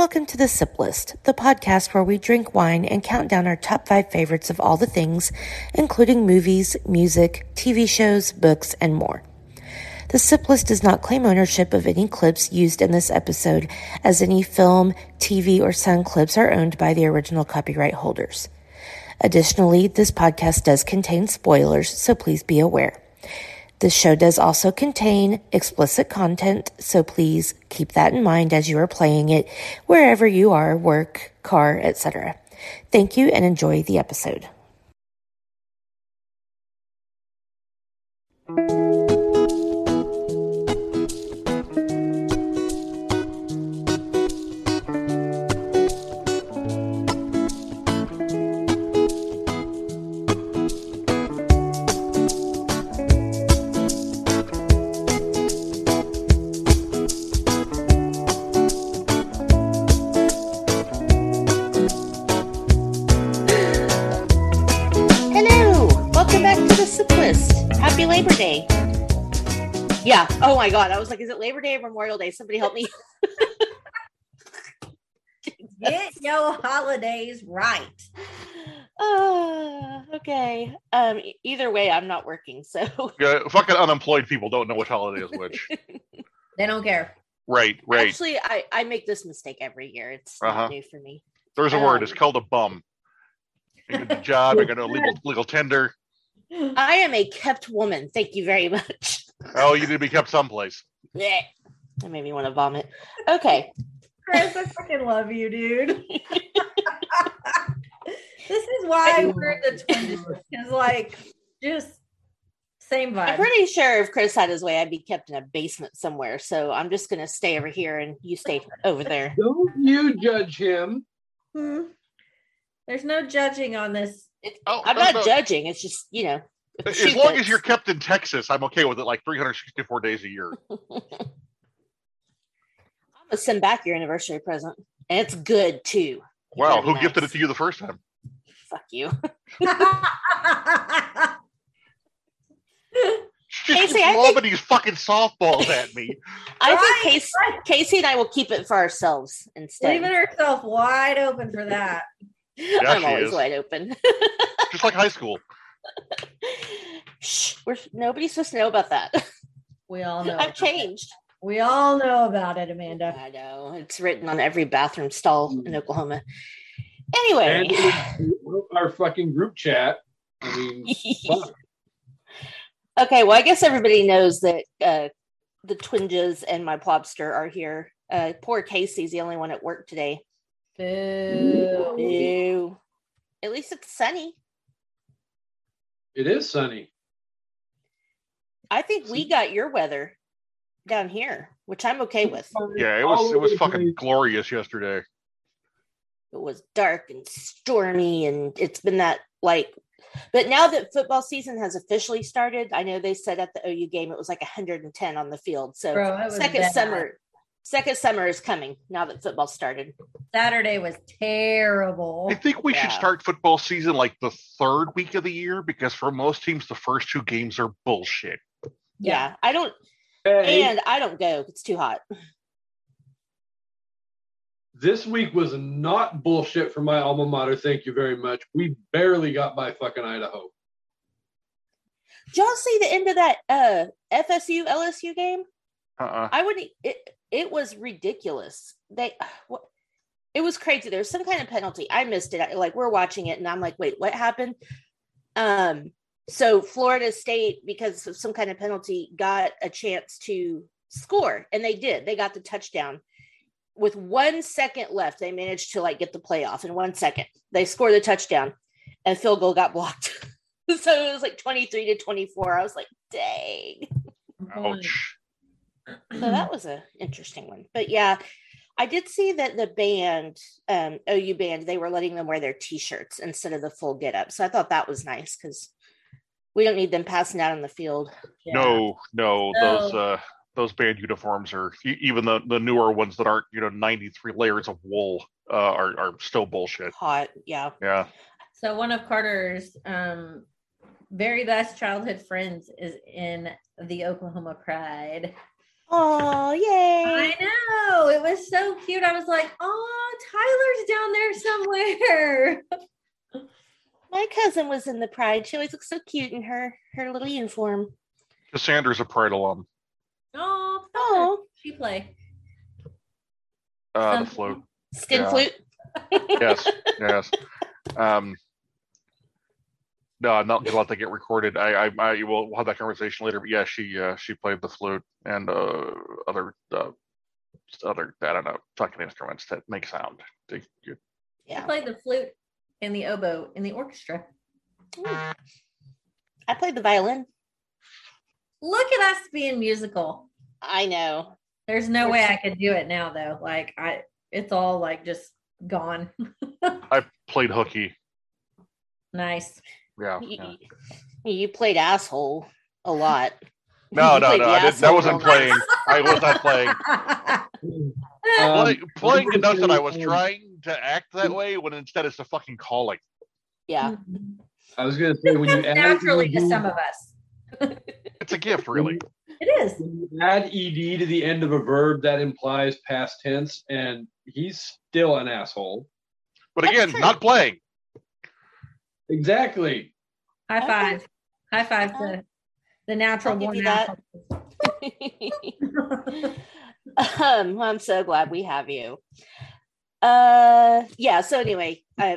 Welcome to the Sip List, the podcast where we drink wine and count down our top five favorites of all the things, including movies, music, TV shows, books, and more. The Sip List does not claim ownership of any clips used in this episode, as any film, TV, or sound clips are owned by the original copyright holders. Additionally, this podcast does contain spoilers, so please be aware. This show does also contain explicit content, so please keep that in mind as you are playing it wherever you are, work, car, etc. Thank you and enjoy the episode. Labor Day. Yeah. Oh my God. I was like, is it Labor Day or Memorial Day? Somebody help me. Get your holidays right. Uh, okay. Um. Either way, I'm not working, so Yeah, fucking unemployed people don't know which holiday is which. They don't care. right, right. actually, I I make this mistake every year. It's Uh-huh. not new for me. There's a word. It's um, called a bum. You get a job. You got a legal legal tender. I am a kept woman. Thank you very much. Oh, you need to be kept someplace. Yeah. That made me want to vomit. Okay. Chris, I fucking love you, dude. this is why we're the twins. Because, like, just same vibe. I'm pretty sure if Chris had his way, I'd be kept in a basement somewhere. So I'm just gonna stay over here and you stay over there. Don't you judge him. Hmm. There's no judging on this. It's, Oh, I'm not no. judging. It's just you know. As she long as you're kept in Texas, I'm okay with it. Like 364 days a year. I'm gonna send back your anniversary present, and it's good too. Wow, Very who gifted it to you the first time? Fuck you. She Casey, keeps I think- lobbing these fucking softballs at me. I Right, think Casey, Casey and I will keep it for ourselves instead. Leaving herself wide open for that. I'm she always is. wide open. Just like high school. Shh, we're, nobody's supposed to know about that. We all know. I've about it. changed. We all know about it, Amanda. I know it's written on every bathroom stall in Oklahoma. Anyway, And our fucking group chat. I mean, okay. Well, I guess everybody knows that uh, the twinjas and my plobster are here. Uh, poor Casey's the only one at work today. Boo. Ew. At least it's sunny. it is sunny. I think we got your weather down here, which I'm okay with. Yeah, it was it was fucking glorious yesterday. It was dark and stormy, and it's been that like. But now that football season has officially started, I know they said at the OU game it was like 110 on the field. So Bro, second bad. summer, second summer is coming now that football started. Saturday was terrible. I think we should start football season like the third week of the year because for most teams the first two games are bullshit. Yeah, I don't, Hey, and I don't go. It's too hot. this week was not bullshit for my alma mater. Thank you very much. We barely got by fucking Idaho. Did y'all see the end of that uh FSU LSU game? Uh-uh. I wouldn't. It it was ridiculous. They. It was crazy. There was some kind of penalty. I missed it. I- Like we're watching it, and I'm like, "Wait, what happened?" Um. So Florida State, because of some kind of penalty, got a chance to score, and they did. They got the touchdown with one second left. They managed to like get the playoff in one second. They scored the touchdown, and field goal got blocked. so it was like 23 to 24. I was like, "Dang." Ouch. So that was a interesting one. But yeah, I did see that the band, um, OU band, they were letting them wear their t-shirts instead of the full get up. So I thought that was nice because we don't need them passing out on the field. Yeah. No, no, those uh those band uniforms are even the the newer ones that aren't you know 93 layers of wool uh, are are still bullshit. Hot, yeah. Yeah. So one of Carter's um, very best childhood friends is in the Oklahoma Pride. Oh, yay. I know. It was so cute. I was like, oh, Tyler's down there somewhere. My cousin was in the pride. She always looks so cute in her her little uniform. Cassandra's a Pride alum. Oh, oh. She play. Uh, the Some- float. skin Yeah. flute. Yes, yes. Um, no, I'm not gonna let that get recorded. I, I, I will we'll have that conversation later. But yeah, she, uh, she played the flute and uh, other, uh, other, I don't know, fucking instruments that make sound. They, you, I Yeah. played the flute and the oboe in the orchestra. I played the violin. Look at us being musical. I know. There's no We're way so- I could do it now though. Like I it's all like just gone. I played hooky. nice. Yeah. You, yeah. you played asshole a lot. No, You no, no. I didn't, that wasn't playing. I was not playing. Um, Play, playing enough that I was trying to act that way when instead it's a fucking calling. Yeah. I was gonna say when you Comes add naturally to some of us. It's a gift, really. It is. when you add ed to the end of a verb, that implies past tense, and he's still an asshole. But again, not playing. Exactly. High Okay. five. High five to the natural I'll give born you that. asshole. um, I'm so glad we have you. Uh, yeah. So anyway, uh,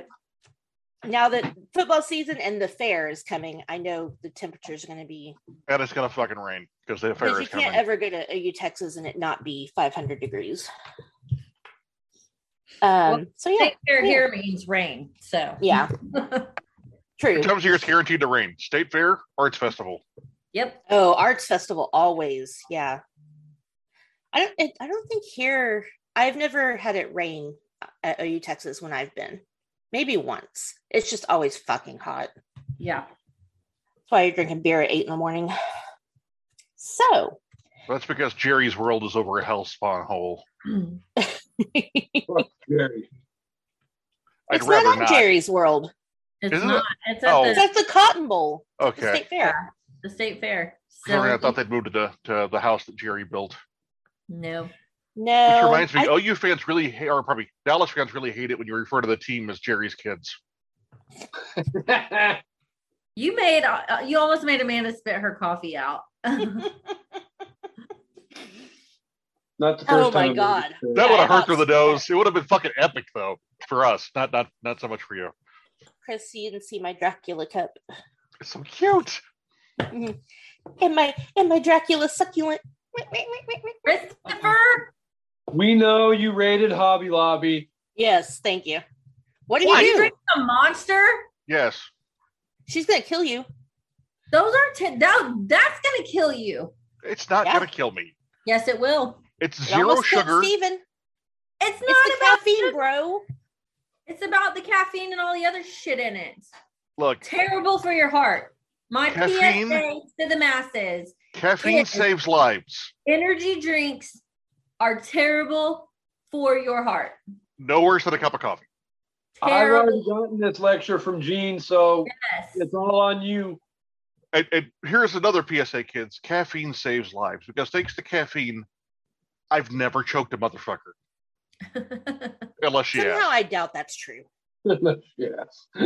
now that football season and the fair is coming, I know the temperatures are going to be. And it's gonna fucking rain because the affair Because you is coming. You can't ever go to OU Texas and it not be 500 degrees. Um. So yeah, State fair yeah. here means rain. So yeah, true. Times of year it's guaranteed to rain. State fair, arts festival. yep. Oh, arts festival always. Yeah. I don't. It, I don't think here. I've never had it rain at OU Texas when I've been. Maybe once. It's just always fucking hot. Yeah. That's why you're drinking beer at eight in the morning. So, That's because Jerry's world is over a hell spawn hole. Fuck Jerry. I'd it's rather not on not. Jerry's World. It's Isn't it? It's at Oh. It's the, at the Cotton Bowl, Okay. the state fair. the state fair. Sorry, I thought they'd moved to the to the house that Jerry built. no. No, Which reminds me, I- OU fans really hate, or probably Dallas fans really hate it when you refer to the team as Jerry's kids. You made. Uh, you almost made Amanda spit her coffee out. Not the first oh time. my I've god. That would have hurt through the thought nose. It would have been fucking epic though for us. Not not not so much for you. Chris, you didn't see my Dracula cup. It's so cute. Mm-hmm. And my and my Dracula succulent. Christopher. We know you rated Hobby Lobby. Yes, thank you. What do What, you you do? drink a monster? Yes. She's gonna kill you. Those are t- that, that's gonna kill you. It's not Yeah. gonna kill me. Yes, it will. It's zero almost killed sugar. Steven. It's not It's the about caffeine, sugar. bro. It's about the caffeine and all the other shit in it. Look, Terrible for your heart. My Caffeine? PSA to the masses: caffeine Yeah. saves lives. energy drinks are terrible for your heart. No worse than a cup of coffee. I've already gotten this lecture from Gene, so Yes. it's all on you. And, and here's another PSA, kids. Caffeine saves lives because thanks to caffeine, I've never choked a motherfucker. Unless she Somehow has. I doubt that's true. yes. Uh,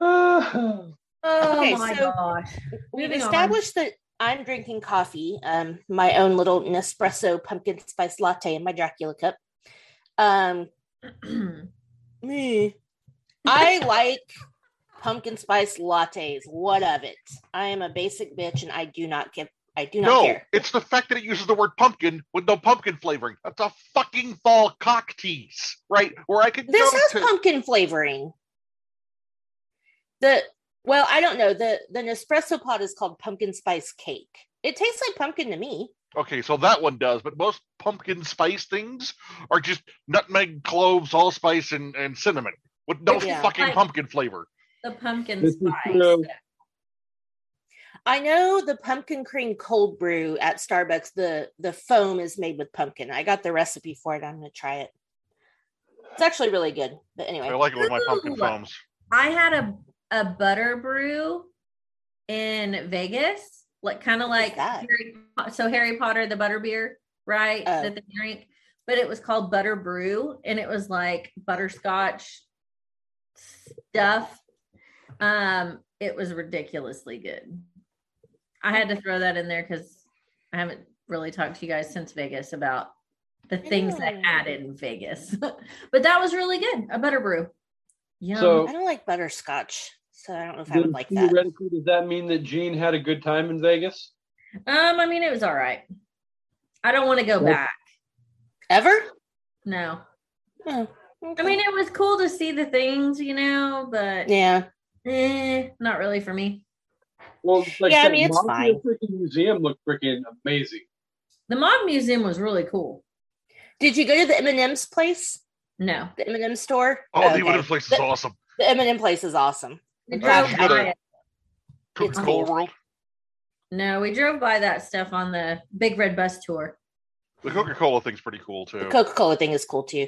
oh Okay, my so- gosh. We've Moving on. established that I'm drinking coffee, um, my own little Nespresso pumpkin spice latte in my Dracula cup. Um, me. I like pumpkin spice lattes. What of it? I am a basic bitch, and I do not give. I do not No, care. it's the fact that it uses the word pumpkin with no pumpkin flavoring. That's a fucking fall cock tease, right? Where I could This go has to. pumpkin flavoring. The well, I don't know. The the Nespresso pod is called pumpkin spice cake. It tastes like pumpkin to me. Okay, so that one does, but most pumpkin spice things are just nutmeg, cloves, allspice, and, and cinnamon with no Yeah. fucking Like- pumpkin flavor. the pumpkin This is spice. True. I know the pumpkin cream cold brew at Starbucks. The the foam is made with pumpkin. I got the recipe for it. I'm gonna try it. It's actually really good. But anyway. I like it with my pumpkin Ooh. foams. I had a a butter brew in Vegas like kind of like? Harry, so Harry Potter, the butter beer, right? Oh. That they drink, but it was called Butter Brew, and it was like butterscotch stuff. Um, it was ridiculously good. I had to throw that in there because I haven't really talked to you guys since Vegas about the things that know. added in Vegas, but that was really good. A butter brew. Yeah. So- I don't like butterscotch, so I don't know if I would like that. theoretically, does that mean that Gene had a good time in Vegas? um, I mean, it was all right. I don't want to go Well- back. Ever? No, Oh, I mean, it was cool to see the things, you know, but yeah. eh, not really for me. Well, like Yeah, I that mean, it's Mafia fine. freaking museum looked freaking amazing. The Mob Museum was really cool. Did you go to the M&M's place? No, The M&M store? Oh, Okay. the M&M place is The- awesome. The M&M place is awesome. we Did drove you go by to it. Coca Cola cool. World? No, we drove by that stuff on the Big Red Bus tour. The Coca Cola thing's pretty cool too. The Coca-Cola thing is cool too.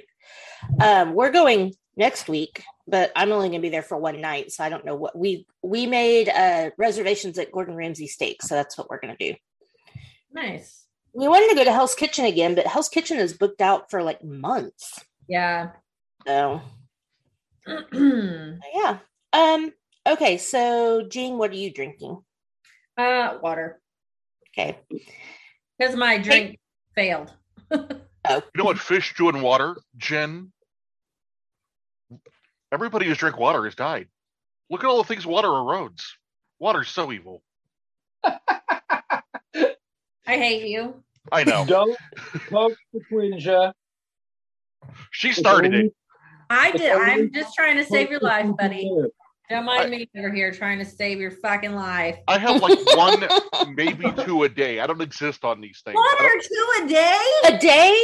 Um, we're going next week, but I'm only gonna be there for one night, so I don't know what we we made uh reservations at Gordon Ramsay Steak, so that's what we're gonna do. Nice. We wanted to go to Hell's Kitchen again, but Hell's Kitchen is booked out for like months. Yeah. So yeah. Um, okay, so Jean, what are you drinking? Uh, water. Okay. Because my drink failed. You know what fish do in water, Jen? Everybody who's drank water has died. Look at all the things water erodes. Water's so evil. I hate you. I know. Don't poke the Twinja. She started it. I did. I'm just trying to save your life, buddy. Don't mind me over here trying to save your fucking life. I have like one, maybe two a day. I don't exist on these things. One or two a day? A day?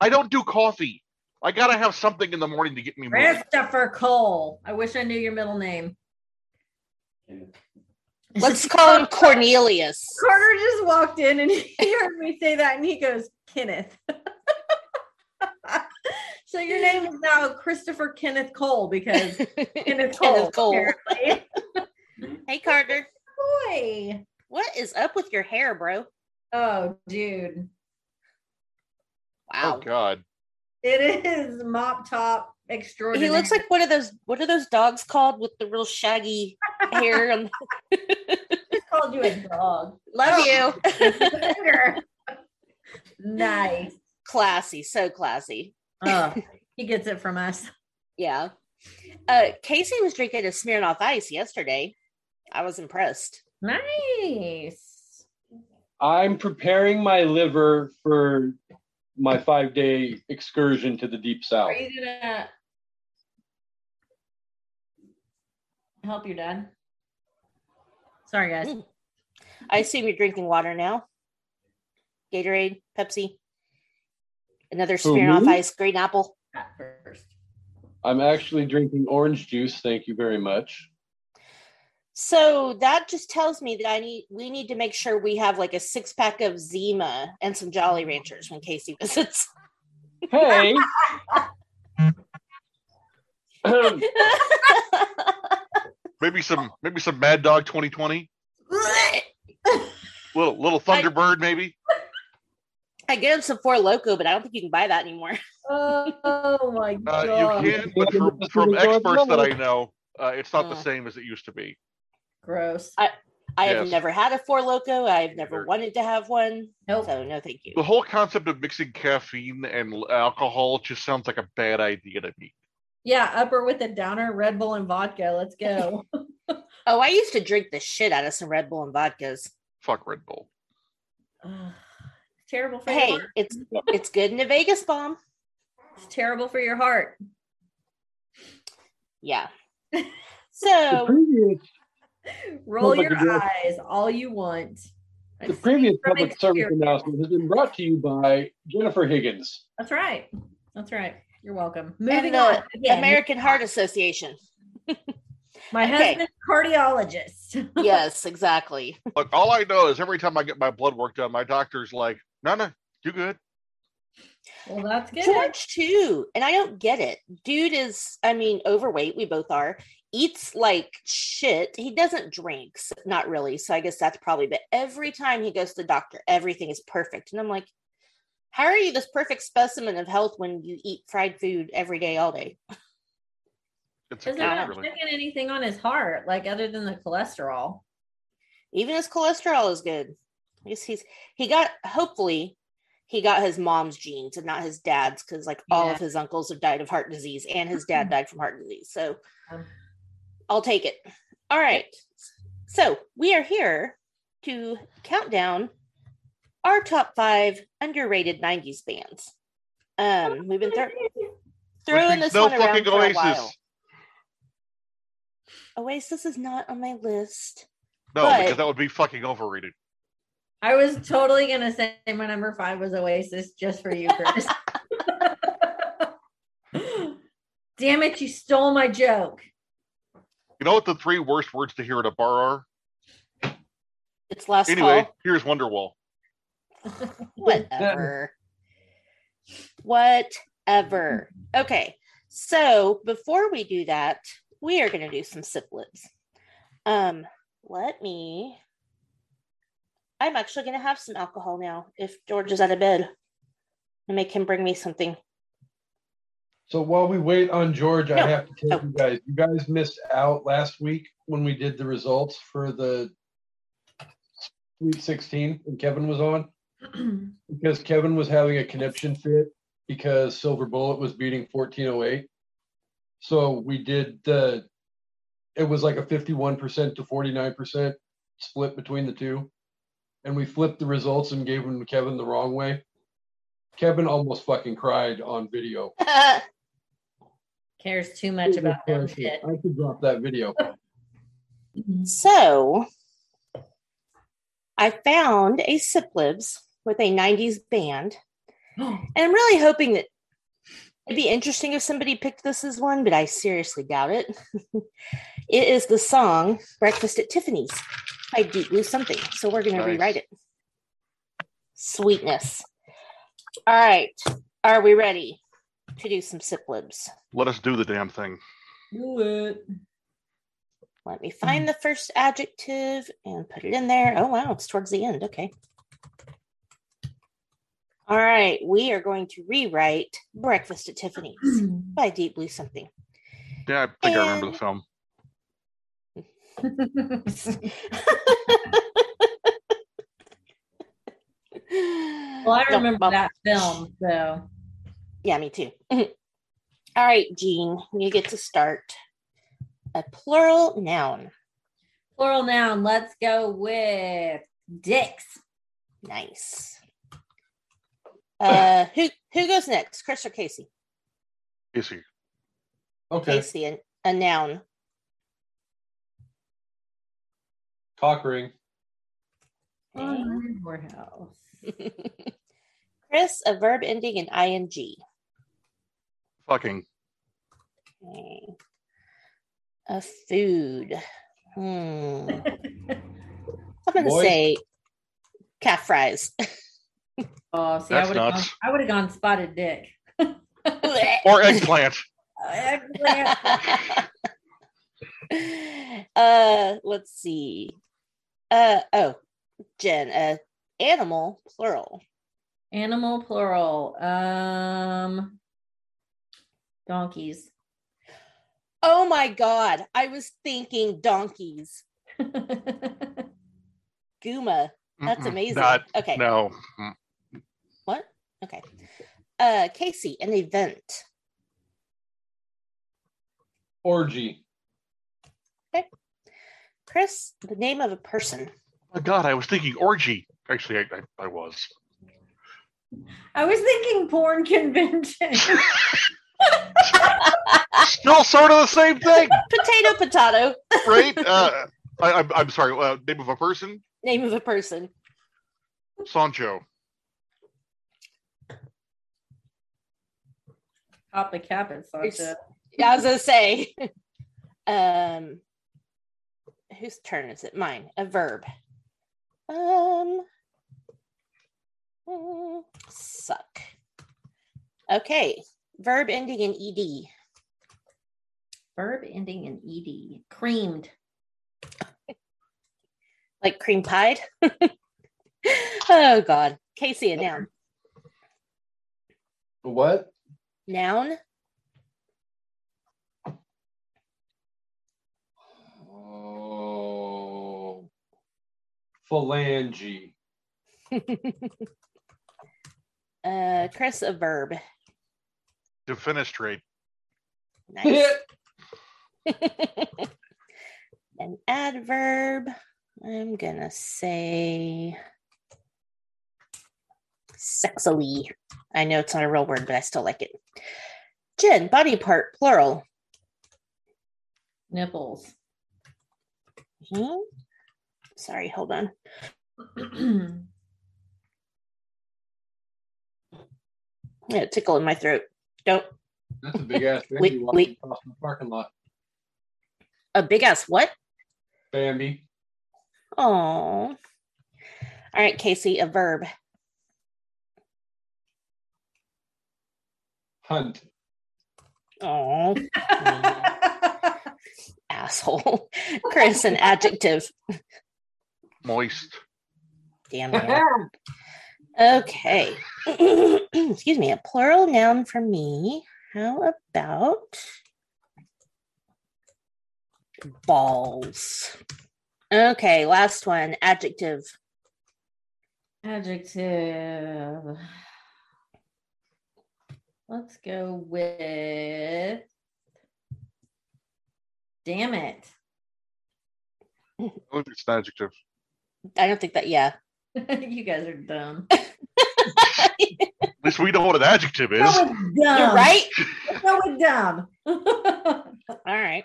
I don't do coffee. I gotta have something in the morning to get me moving. Christopher Cole. I wish I knew your middle name. Let's call him Cornelius. Carter just walked in and he heard me say that and he goes, Kenneth. so your name is now Christopher Kenneth Cole because Kenneth Cole. Kenneth Cole. Hey Carter. Boy. What is up with your hair, bro? Oh, dude. Oh Wow. God. It is mop top extraordinary. he looks like one of those what are those dogs called with the real shaggy hair? on- I called you a dog. Love you. Nice. classy, so classy. Oh, he gets it from us. Yeah. Uh Casey was drinking a Smirnoff Ice yesterday. I was impressed. Nice. I'm preparing my liver for my five day excursion to the deep south. Are you gonna help your dad? Sorry, guys. Mm. I assume you're drinking water now. Gatorade, Pepsi, another Who, Smirnoff? Ice, green apple. At first. I'm actually drinking orange juice. Thank you very much. So that just tells me that I need we need to make sure we have like a six pack of Zima and some Jolly Ranchers when Casey visits. Hey. Maybe some, maybe some Mad Dog 2020. Little, little Thunderbird, maybe. I get him some Four Loco, but I don't think you can buy that anymore. Oh my Uh, god. you can, but from, from experts that I know, uh, it's not the Uh. same as it used to be. Gross. I have Yes. never had a Four Loco. I've never Neither. wanted to have one. Nope. So no, thank you. The whole concept of mixing caffeine and alcohol just sounds like a bad idea to me. Yeah, upper with a downer, Red Bull and vodka. Let's go. Oh, I used to drink the shit out of some Red Bull and vodkas. Fuck Red Bull. Ugh. Terrible for Hey, your heart. it's it's good in a Vegas bomb. It's terrible for your heart. Yeah. The So previous, Roll Public your eyes all you want. I the see previous from public service announcement has been brought to you by Jennifer Higgins. That's right. That's right. You're welcome. and Moving on. Again, American Heart Association. my okay. husband's cardiologist. Yes, exactly. Look, all I know is every time I get my blood work done, my doctor's like, "No, no, you good." well, that's good. George too, and I don't get it. Dude is, I mean, overweight. We both are. Eats like shit. He doesn't drink, s- not really. So I guess that's probably, but every time he goes to the doctor, everything is perfect. And I'm like, how are you this perfect specimen of health when you eat fried food every day, all day? It's a Is there not really. checking anything on his heart, like other than the cholesterol? Even his cholesterol is good. I guess he's, he got, hopefully, he got his mom's genes and not his dad's because like all of his uncles have died of heart disease and his dad died from heart disease. So Um, I'll take it. All right. So we are here to count down our top five underrated 90s bands. Um, we've been thro- Which throwing means this no one around fucking for a Oasis. while. Oasis is not on my list. No, But- because that would be fucking overrated. I was totally gonna say my number five was Oasis just for you, Chris. Damn it, you stole my joke. You know what the three worst words to hear at a bar are? It's last Anyway, call. here's Wonderwall. Whatever. Whatever. Okay. So before we do that, we are going to do some siblets. Um, let me. I'm actually going to have some alcohol now if George is out of bed and make him bring me something. So while we wait on George, I have to tell Oh. you guys, you guys missed out last week when we did the results for the Sweet 16 and Kevin was on because Kevin was having a conniption fit because Silver Bullet was beating 1408. So we did the, it was like a 51% to 49% split between the two. And we flipped the results and gave them Kevin the wrong way. Kevin almost fucking cried on video. Cares too much about them shit. I could drop that video. so I found a Siplibs with a 90s band. And I'm really hoping that it'd be interesting if somebody picked this as one, but I seriously doubt it. it is the song Breakfast at Tiffany's by Deep Blue Something. So we're going to Nice. rewrite it. Sweetness. All right. Are we ready to do some siplibs? Let us do the damn thing. Do it. Let me find the first adjective and put it in there. Oh, wow. It's towards the end. Okay. All right. We are going to rewrite Breakfast at Tiffany's by Deep Blue Something. Yeah, I think I remember the film. well, I remember well, that film, so Yeah, me too. All right, Jean, you get to start. A plural noun. plural noun. Let's go with dicks. Nice. Uh, who who goes next? Chris or Casey? Casey. Okay. Casey, a, a noun. Cock ring. On your house. Chris, a verb ending in ing. Fucking. Okay. A food. Hmm. I'm gonna Boy. say calf fries. Oh, see, I That's would have gone, nuts. I would have gone spotted dick. Or eggplant. Eggplant. uh let's see uh oh jen uh animal plural Animal plural. Um donkeys. oh my god i was thinking donkeys guma that's amazing Not, okay no. What okay uh casey an event Orgy. Okay. Chris the name of a person Oh, God, I was thinking orgy. Actually, I, I, I was. I was thinking porn convention. Still sort of the same thing, potato potato right? Uh, I, I'm, I'm sorry. Uh, name of a person? name of a person Sancho. Papa Cap and It's- Sasha. Yeah, I was gonna say. um, whose turn is it? Mine. A verb. Um, mm, suck. Okay, verb ending in ed. Verb ending in ed. Creamed. Like cream pied. oh God. Casey, a noun. What? Noun. Oh, phalange. uh Chris, a verb. Defenestrate. Nice. An adverb. I'm gonna say sexily. I know it's not a real word, but I still like it. Jen, body part, plural. Nipples. Hmm? Sorry, hold on. Yeah, tickle in my throat. Don't That's a big ass Wait, Bambi walking wait. across the parking lot. a big ass what? Bambi. Oh. All right, Casey, a verb. Hunt. Oh, asshole. Chris, an adjective. Moist. Damn it. Okay. Excuse me, a plural noun for me. How about balls? Okay, last one. Adjective. Adjective. Let's go with. Damn it. I think it's an adjective. I don't think that, yeah. you guys are dumb. At least we know what an adjective is. Go with dumb. You're right. Go with dumb. All right.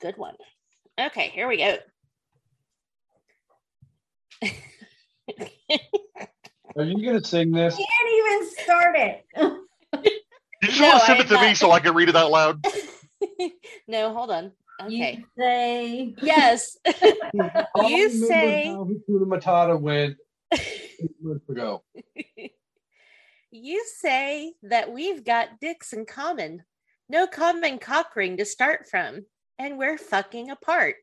Good one. Okay, here we go. Are you gonna sing this? I can't even start it. You just No, want to send I'm it to me so I can read it out loud. no, hold on. Okay. You say Yes. I You say- how Hakuna Matata went eight months ago. you say that we've got dicks in common. No common cock ring to start from, and we're fucking apart.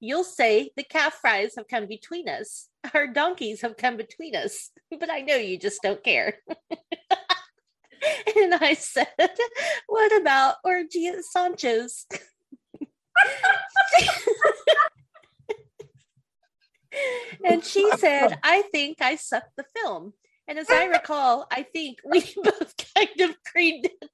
You'll say the calf fries have come between us. Our donkeys have come between us, but I know you just don't care. and I said, What about orgy at Sancho's? And she said, I think I sucked the film. And as I recall, I think we both kind of creamed it.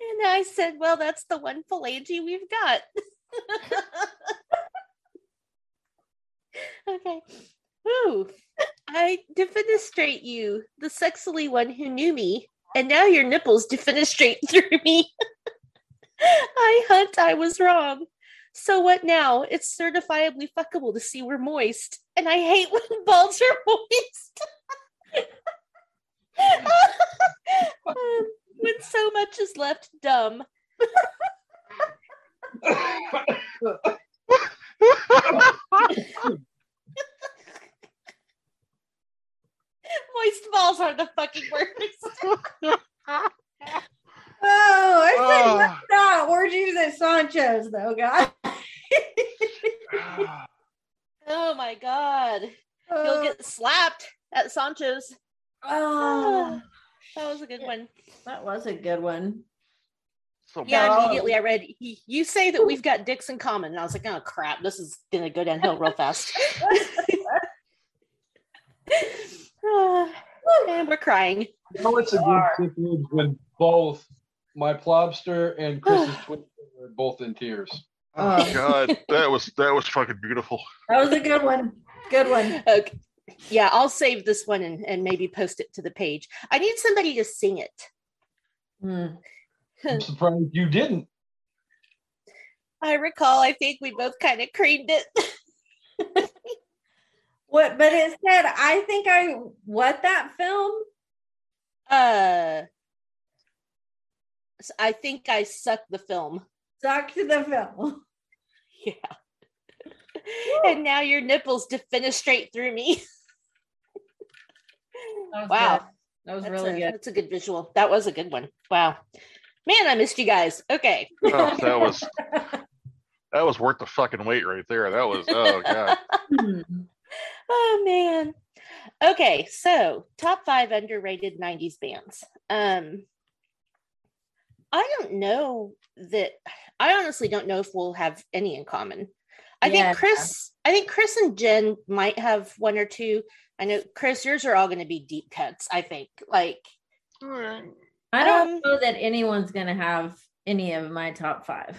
and I said, Well, that's the one phalange we've got. okay. Ooh, I defenestrate you, the sexily one who knew me, and now your nipples defenestrate through me. I hunt, I was wrong. So what now? It's certifiably fuckable to see we're moist, and I hate when balls are moist. Um, when so much is left dumb. Moist balls are the fucking worst. Oh, I said Oh. let's not orgies at Sancho's though, guys. oh my god. You'll get slapped at Sancho's. oh, That was a good one. that was a good one. So Yeah, No. immediately I read, "Y- you say that we've got dicks in common. And I was like, oh crap, this is going to go downhill real fast. Ah, and we're crying. No, it's a good privilege when both my plobster and Chris's twin were both in tears. Oh Oh. god, that was that was fucking beautiful. That was a good one. Good one. Okay. Yeah, I'll save this one and, and maybe post it to the page. I need somebody to sing it. Hmm. I'm surprised you didn't. I recall, I think we both kind of creamed it. What? But it said, I think I what that film? Uh, s- I think I sucked the film. Sucked the film. Yeah. and now your nipples defenestrate through me. That was Wow. good. That was That's really a, good. That's a good visual. That was a good one. Wow. Man, I missed you guys. Okay. Oh, that was that was worth the fucking wait right there. That was oh god. Oh man. Okay, so top five underrated 90s bands. Um I don't know that I honestly don't know if we'll have any in common. I Yeah. think Chris, I think Chris and Jen might have one or two. I know Chris, yours are all going to be deep cuts, I think. Like I don't Um, know that anyone's gonna have any of my top five.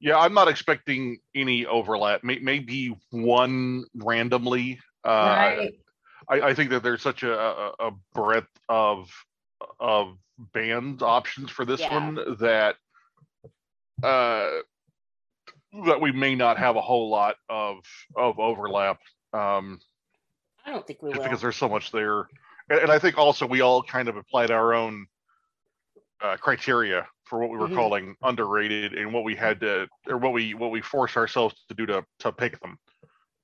Yeah, I'm not expecting any overlap. May, maybe one randomly. Uh, right? I, I think that there's such a, a, a breadth of of band options for this Yeah. one that uh, that we may not have a whole lot of of overlap. Um, I don't think we will. because there's so much there. And, and I think also we all kind of applied our own uh, criteria for what we were Mhm. calling underrated and what we had to or what we what we forced ourselves to do to to pick them.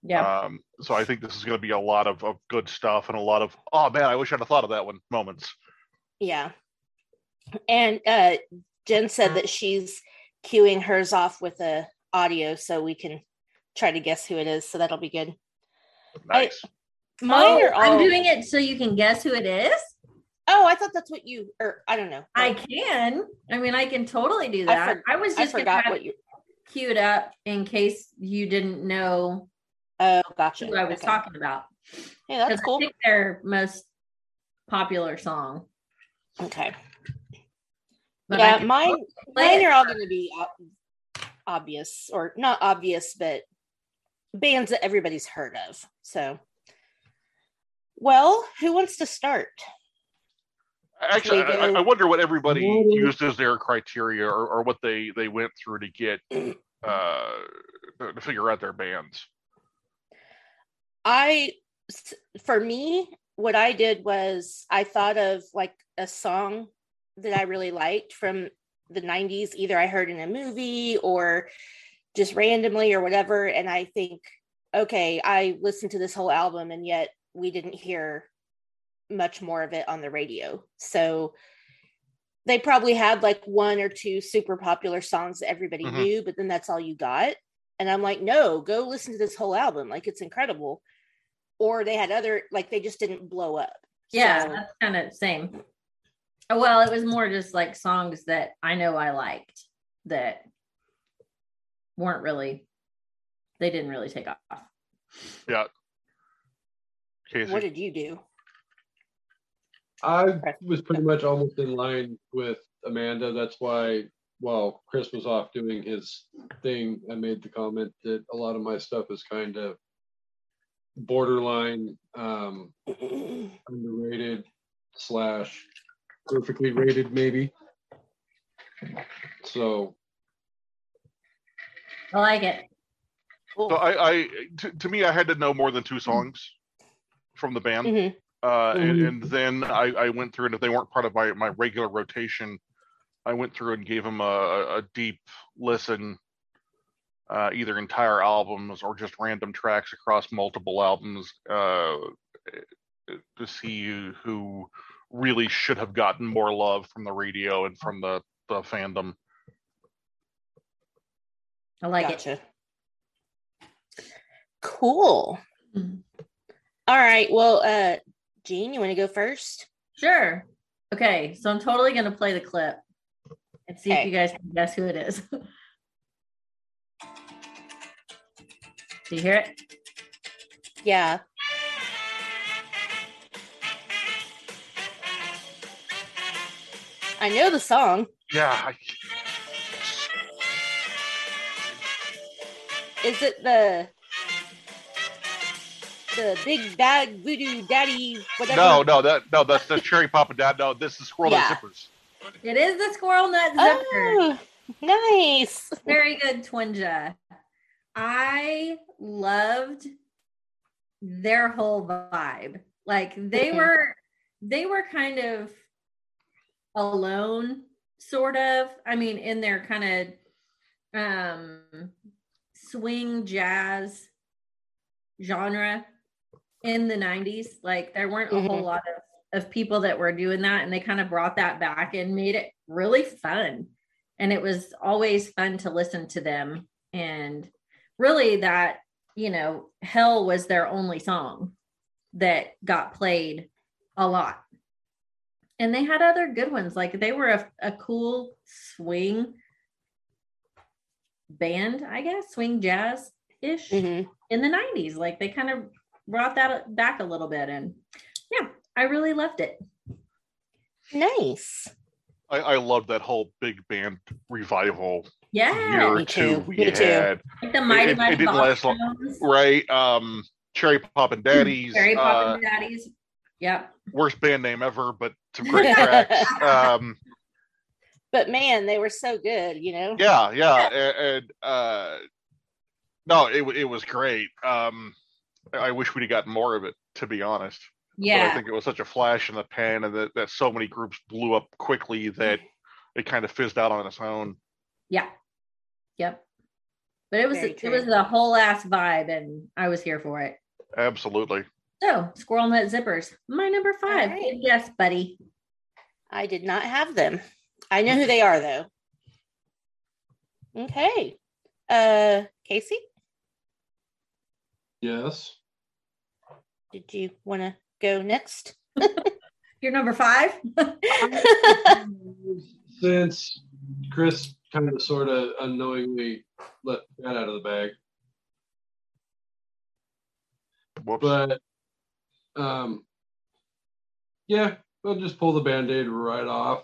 Yeah. Um, so I think this is going to be a lot of, of good stuff and a lot of oh man, I wish I'd have thought of that one moments. Yeah. And uh Jen said that she's queuing hers off with a audio so we can try to guess who it is. So that'll be good. Nice. Mine oh, are all I'm doing it so you can guess who it is. Oh, I thought that's what you or I don't know. I can. I mean, I can totally do I that. for- I, was just gonna forgot what you queued up in case you didn't know Oh, gotcha. who I was Okay. talking about. Yeah, that's cool. I think their most popular song. Okay. But yeah, mine mine are all going to be obvious or not obvious, but bands that everybody's heard of. So, well, who wants to start? Actually, I, I wonder what everybody used as their criteria or, or what they they went through to get uh to, to figure out their bands. I, for me, what I did was I thought of like a song that I really liked from the 90s. Either I heard in a movie or just randomly or whatever. And I think, okay, I listened to this whole album and yet we didn't hear much more of it on the radio. So they probably had like one or two super popular songs that everybody Mhm. knew, but then that's all you got. And I'm like, no, go listen to this whole album. Like it's incredible. Or they had other, like they just didn't blow up. Yeah, So- that's kind of same. Uh, Well, it was more just like songs that I know I liked that weren't really, they didn't really take off. Yeah. Casey. what did you do? I was pretty much almost in line with Amanda. That's why, while Chris was off doing his thing, I made the comment that a lot of my stuff is kind of borderline um, underrated slash perfectly rated, maybe. So I like it. Cool. So I, I to, to me, I had to know more than two songs from the band, Mhm. uh, and, Mhm. and then I, I went through, and if they weren't part of my, my regular rotation, I went through and gave them a, a- a deep listen, uh, either entire albums or just random tracks across multiple albums, uh, to see who really should have gotten more love from the radio and from the, the fandom. I like it. gotcha. Cool. Mhm. All right. Well, uh, Jean, you want to go first? Sure. Okay, so I'm totally going to play the clip and see if you guys can guess who it is. Do you hear it? Yeah. I know the song. Yeah, I, Is it the the Big Bad Voodoo Daddy whatever? no, no, that no, that's the cherry papa dad. No, this is squirrel Yeah. and zippers. It is the squirrel nut zipper. Oh, nice. Very good, Twinja. I loved their whole vibe. Like they were they were kind of alone, sort of. I mean, in their kind of um swing jazz genre. in the 90s. Like there weren't a whole Mhm. lot of, of people that were doing that. And they kind of brought that back and made it really fun. And it was always fun to listen to them. And really, that, you know, Hell was their only song that got played a lot. And they had other good ones. Like they were a, a cool swing band, I guess, swing jazz ish Mhm. in the 90s. Like they kind of brought that back a little bit. And yeah, I really loved it. Nice. I, I loved that whole big band revival year Yeah. or Me two too, we me too. Like the Mighty It- it Mighty didn't last long. Bosstones, Right. Um Cherry Poppin' Daddies. Cherry uh, Poppin' Daddies. Yep. worst band name ever, but some great tracks. Um But man, they were so good, you know? yeah, yeah. And, and uh no, it it was great. Um I I wish we'd have gotten more of it, to be honest. But I think it was such a flash in the pan and that, that so many groups blew up quickly that it kind of fizzed out on its own. Yeah. Yep. But it was Very it true. was the whole ass vibe and I was here for it. Absolutely. So squirrel nut zippers. My number five. right. Good guess, buddy. I did not have them. I know who they are though. Okay. Uh Casey, Yes. did you want to go next? Your number five? Since Chris kind of sort of unknowingly let that out of the bag, Whoops. but um, yeah, we'll just pull the band-aid right off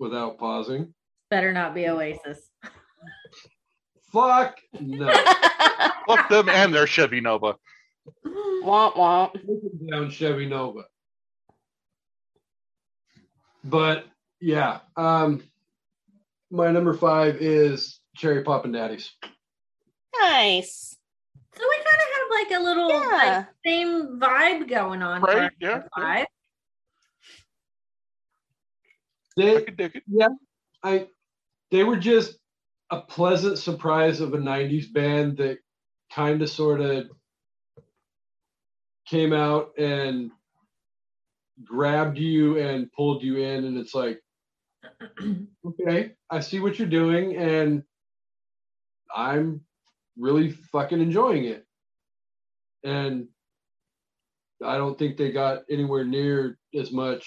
without pausing. Better not be Oasis. Fuck no. Fuck them and their Chevy Nova. womp womp. Looking down Chevy Nova. But yeah, um, my number five is Cherry Poppin' Daddies. Nice. So we kind of have like a little Yeah. like same vibe going on. for Right, our yeah, number Five. I They, could dig it. I, they were just a pleasant surprise of a '90s band that kind of sort of came out and grabbed you and pulled you in, and it's like, okay, I see what you're doing, and I'm really fucking enjoying it. And I don't think they got anywhere near as much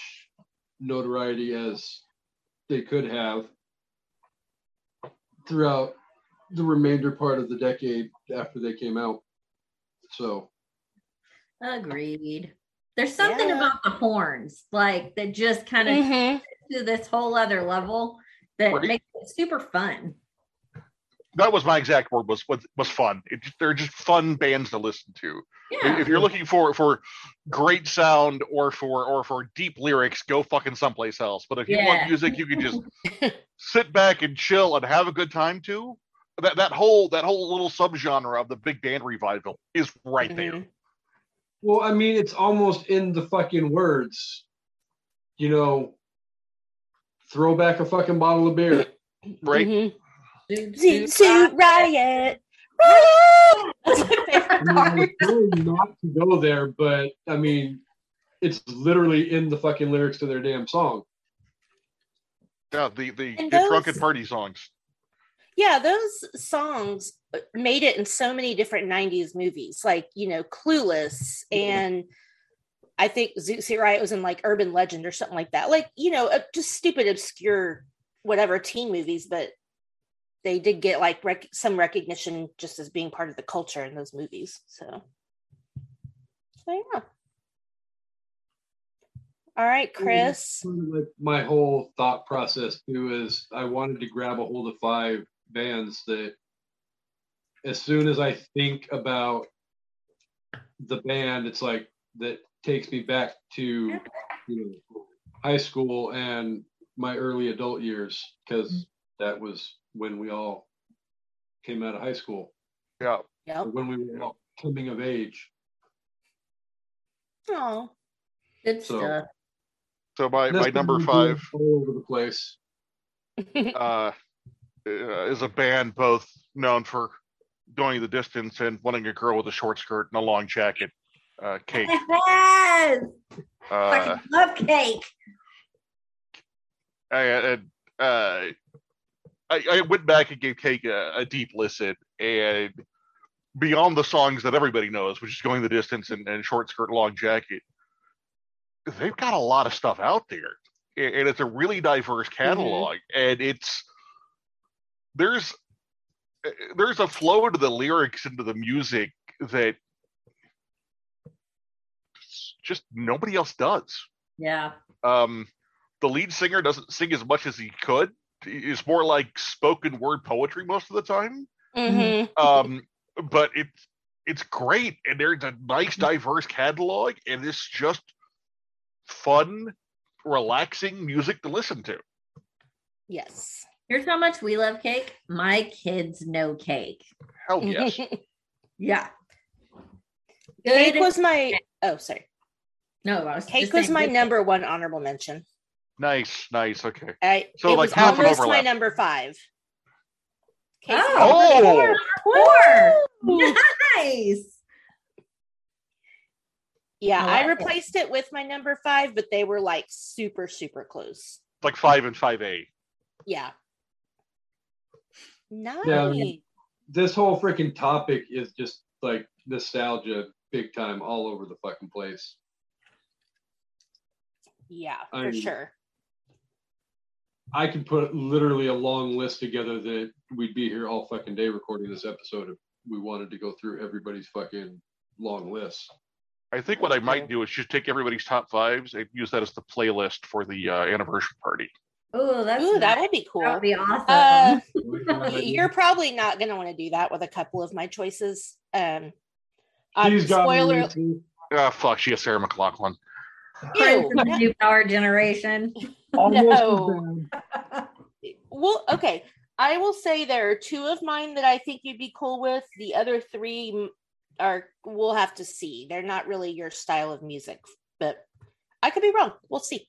notoriety as they could have throughout the remainder part of the decade after they came out. So Agreed. There's something Yeah. about the horns, like that just kind of Mhm. to this whole other level that Right. makes it super fun. That was my exact word. Was was, was fun. It, they're just fun bands to listen to. Yeah. If you're looking for for great sound or for or for deep lyrics, go fucking someplace else. But if you Yeah. want music, you can just sit back and chill and have a good time too. That that whole that whole little subgenre of the big band revival is right there. Well, I mean, it's almost in the fucking words. You know, throw back a fucking bottle of beer. Right? Mhm. Zoot, Zoot zoot, suit riot. riot. Riot! That's my favorite mean, part. was not to go there, but I mean, it's literally in the fucking lyrics to their damn song. Yeah, the the And get drunk those- and party songs. Yeah, those songs uh, made it in so many different 90s movies, like, you know, Clueless and I think Zoot Suit Riot was in like Urban Legend or something like that. Like, you know, uh, just stupid, obscure, whatever teen movies, but they did get like rec- some recognition just as being part of the culture in those movies. So, so yeah. All right, Chris. Kind of like my whole thought process too is I wanted to grab a hold of five bands that as soon as I think about the band, it's like that takes me back to you know high school and my early adult years because that was when we all came out of high school Yeah. Yep. when we were all coming of age. Oh, Good So- stuff. So my, my number five all over the place. uh, uh, is a band both known for going the distance and wanting a girl with a short skirt and a long jacket. Uh, cake. Yes. Uh, love cake. I, uh, uh, I, I went back and gave Cake a, a deep listen, and beyond the songs that everybody knows, which is "Going the Distance" and, and "Short Skirt, Long Jacket," they've got a lot of stuff out there, and and it's a really diverse catalog, and it's there's there's a flow to the lyrics into the music that just nobody else does Yeah. um the lead singer doesn't sing as much as he could it's more like spoken word poetry most of the time Mm-hmm. um but it's it's great and there's a nice diverse catalog and it's just fun relaxing music to listen to Yes. Here's how much we love cake. My kids know cake. hell yes Yeah. Cake was my oh sorry. no, I was Cake was my good number one honorable mention. nice nice okay I So, it like, was half an almost my number five. Cake Oh. was Oh! Four. four. Nice. Yeah, I I like it. replaced it with my number five, but they were like super, super close. like five and five a Yeah. Nice. Yeah, I mean- This whole freaking topic is just like nostalgia big time all over the fucking place. yeah, for I'm- sure. I could put literally a long list together that we'd be here all fucking day recording this episode if we wanted to go through everybody's fucking long list. i think what i might do is just take everybody's top fives and use that as the playlist for the uh, anniversary party Oh, that's Ooh, that would be cool. That would be awesome. Uh, you're probably not going to want to do that with a couple of my choices. Um, um, She's got me spoiler. too. ah fuck she has Sarah McLachlan Friends Ew, of the new power generation. No. well, okay. I will say there are two of mine that I think you'd be cool with. The other three are we'll have to see. They're not really your style of music, but I could be wrong. We'll see.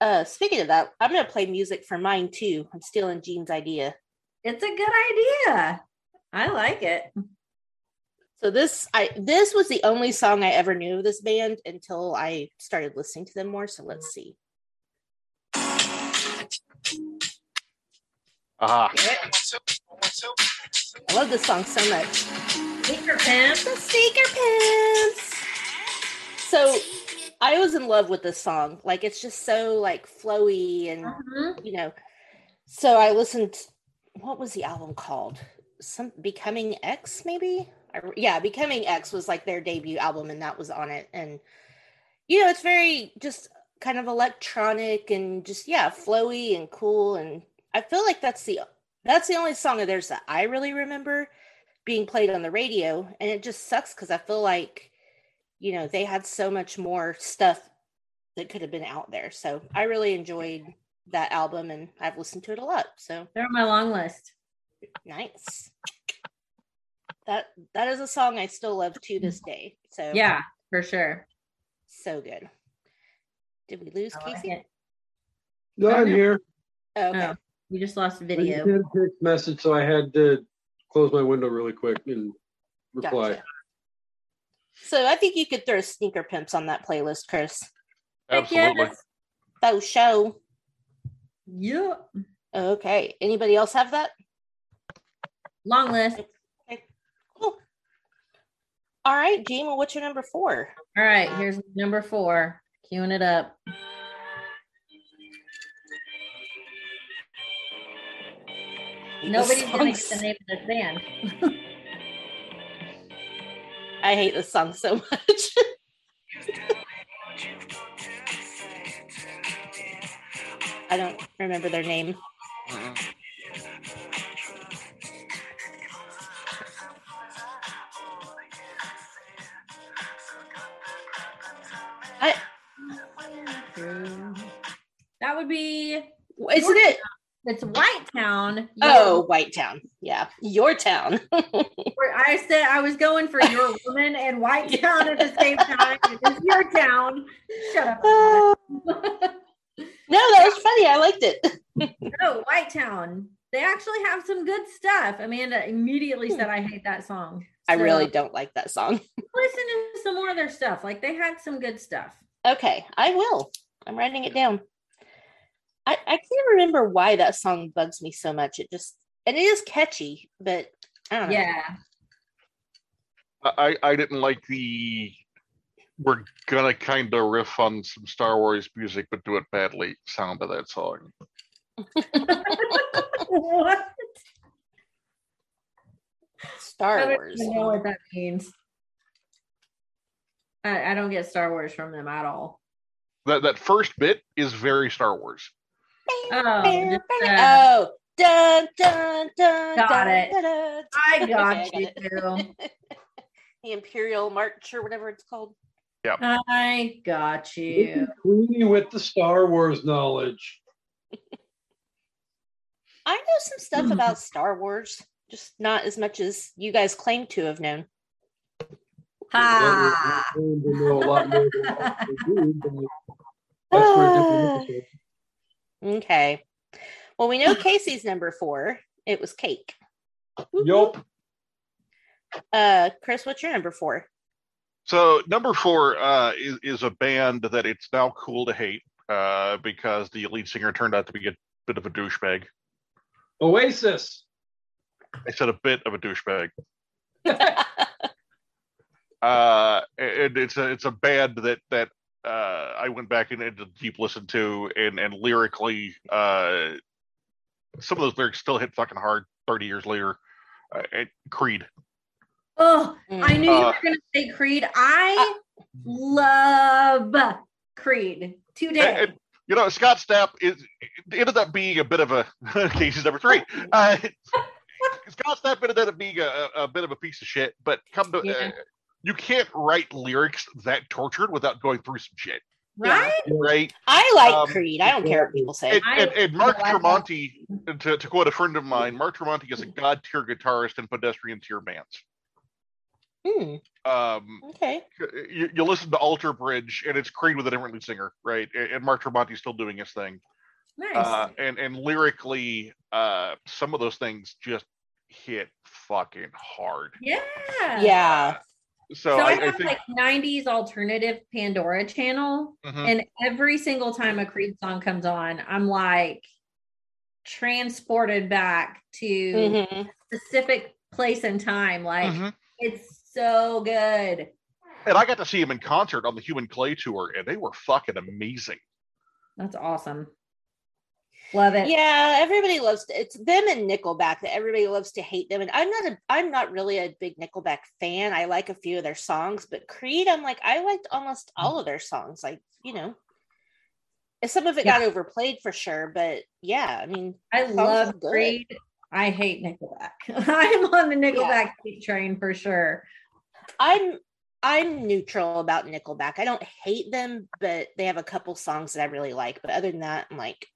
Uh, speaking of that, I'm gonna play music for mine too. I'm stealing Jean's idea. It's a good idea. I like it. So this I this was the only song I ever knew of this band until I started listening to them more. So let's see. aha I love this song so much. Sneaker pimp. The sneaker pants. So I was in love with this song. Like it's just so like flowy and Mhm. you know. So I listened. What was the album called? Some Becoming X, maybe. I, yeah, Becoming X was like their debut album, and that was on it. And you know, it's very just kind of electronic and just yeah, flowy and cool. And I feel like that's the that's the only song of theirs that I really remember being played on the radio. And it just sucks because I feel like you know they had so much more stuff that could have been out there. So I really enjoyed that album and I've listened to it a lot. So They're on my long list. nice. That that is a song I still love to this day. So Yeah, for sure. so good. Did we lose I Casey? it. No, I'm oh, here. Oh, okay. Oh, you just lost a I just video. had a text message, so I had to close my window really quick and reply. Gotcha. So I think you could throw sneaker pimps on that playlist, Chris. Heck absolutely yes. Oh show. Yeah. Okay. Anybody else have that? Long list. Cool. All right, Jean, well, what's your number four? All right, here's number four. Queuing it up. Nobody's This gonna get the name of this band. I hate this song so much. I don't remember their name. Mhm. I, That would be isn't it? It's White Town. Oh, White Town. Yeah, your town. I said I was going for your woman and White Town at the same time. It's your town. Shut up. no, that was funny. I liked it. no, oh, White Town. They actually have some good stuff. Amanda immediately said I hate that song. I really don't like that song. Listen to some more of their stuff. Like they had some good stuff. Okay, I will. I'm writing it down. I, I can't remember why that song bugs me so much. It just and it is catchy, but I don't know. Yeah. I I didn't like the we're gonna kind of riff on some Star Wars music, but do it badly sound of that song. what? Star I don't Wars. even know what that means. I, I don't get Star Wars from them at all. That that first bit is very Star Wars. Oh, just, uh, oh, dun dun dun. Got dun, it. dun, dun. I got Okay, you. I it. the Imperial March or whatever it's called. Yep. I got you. Queenie with the Star Wars knowledge. I know some stuff about Star Wars, just not as much as you guys claim to have known. Ha! Okay. Well, we know Casey's number four. It was cake. Yup. Uh, Chris, what's your number four? So number four uh, is is a band that it's now cool to hate uh, because the lead singer turned out to be a bit of a douchebag. Oasis. I said a bit of a douchebag. uh, and it's a it's a band that that uh, I went back and did a deep listen to, and and lyrically, uh, some of those lyrics still hit fucking hard thirty years later. Uh, and Creed. Oh, I knew you Uh, were going to say Creed. I love Creed today. And- and, you know, Scott Stapp is ended up being a bit of a Casey's number three. Uh, Scott Stapp ended up being a, a bit of a piece of shit, but come to Yeah. You can't write lyrics that tortured without going through some shit, right? right? I like Um, Creed. I don't care what people say. And, I- and, and Mark I like Tremonti, to, to quote a friend of mine, Mark Tremonti is a god tier guitarist in pedestrian tier bands. Hmm, Um, okay. you, you listen to Alter Bridge, and it's Creed with a different lead singer, right? And, and Mark Tremonti's still doing his thing. Nice. uh, and and lyrically, uh, some of those things just hit fucking hard. yeah. Yeah. So, So, I, I, I have think like 90s alternative Pandora channel, Mhm. and every single time a Creed song comes on, I'm like transported back to Mhm. specific place and time. Like Mhm. it's so good. and I got to see him in concert on the Human Clay tour, and they were fucking amazing. That's awesome. Love it. Yeah, everybody loves it's them and Nickelback that everybody loves to hate them. And I'm not a I'm not really a big Nickelback fan. I like a few of their songs, but Creed, I'm like, I liked almost all of their songs. Like, you know. Some of it got overplayed for sure, but yeah, I mean, I love. Creed. I hate Nickelback. I'm on the Nickelback hate train for sure. I'm I'm neutral about Nickelback. I don't hate them, but they have a couple songs that I really like. But other than that, I'm like,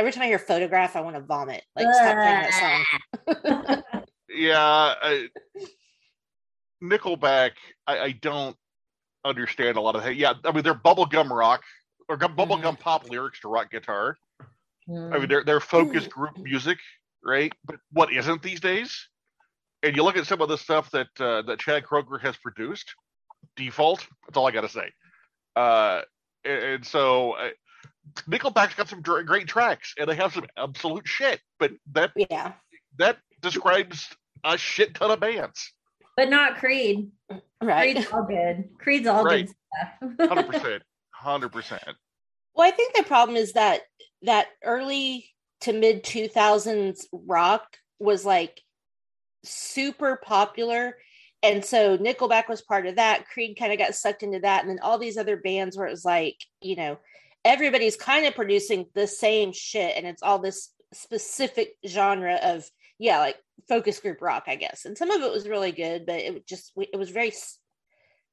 every time I hear "Photograph," I want to vomit. Like, stop playing that song. Yeah, I, Nickelback, I, I don't understand a lot of. That. Yeah, I mean they're bubblegum rock or gum, bubblegum pop lyrics to rock guitar. I mean they're they're focus group music, right? But what isn't these days? And you look at some of the stuff that uh, that Chad Kroeger has produced. Default. That's all I got to say. Uh, and, and so uh, Nickelback's got some great tracks, and they have some absolute shit. But that Yeah, that describes a shit ton of bands. but not Creed. right. Creed's all good. Creed's all Right. good Hundred percent. Hundred percent. Well, I think the problem is that that early to mid 2000s rock was like super popular. And so Nickelback was part of that. Creed kind of got sucked into that. And then all these other bands where it was like, you know, everybody's kind of producing the same shit. And it's all this specific genre of, yeah, like focus group rock, I guess. And some of it was really good, but it just, it was very,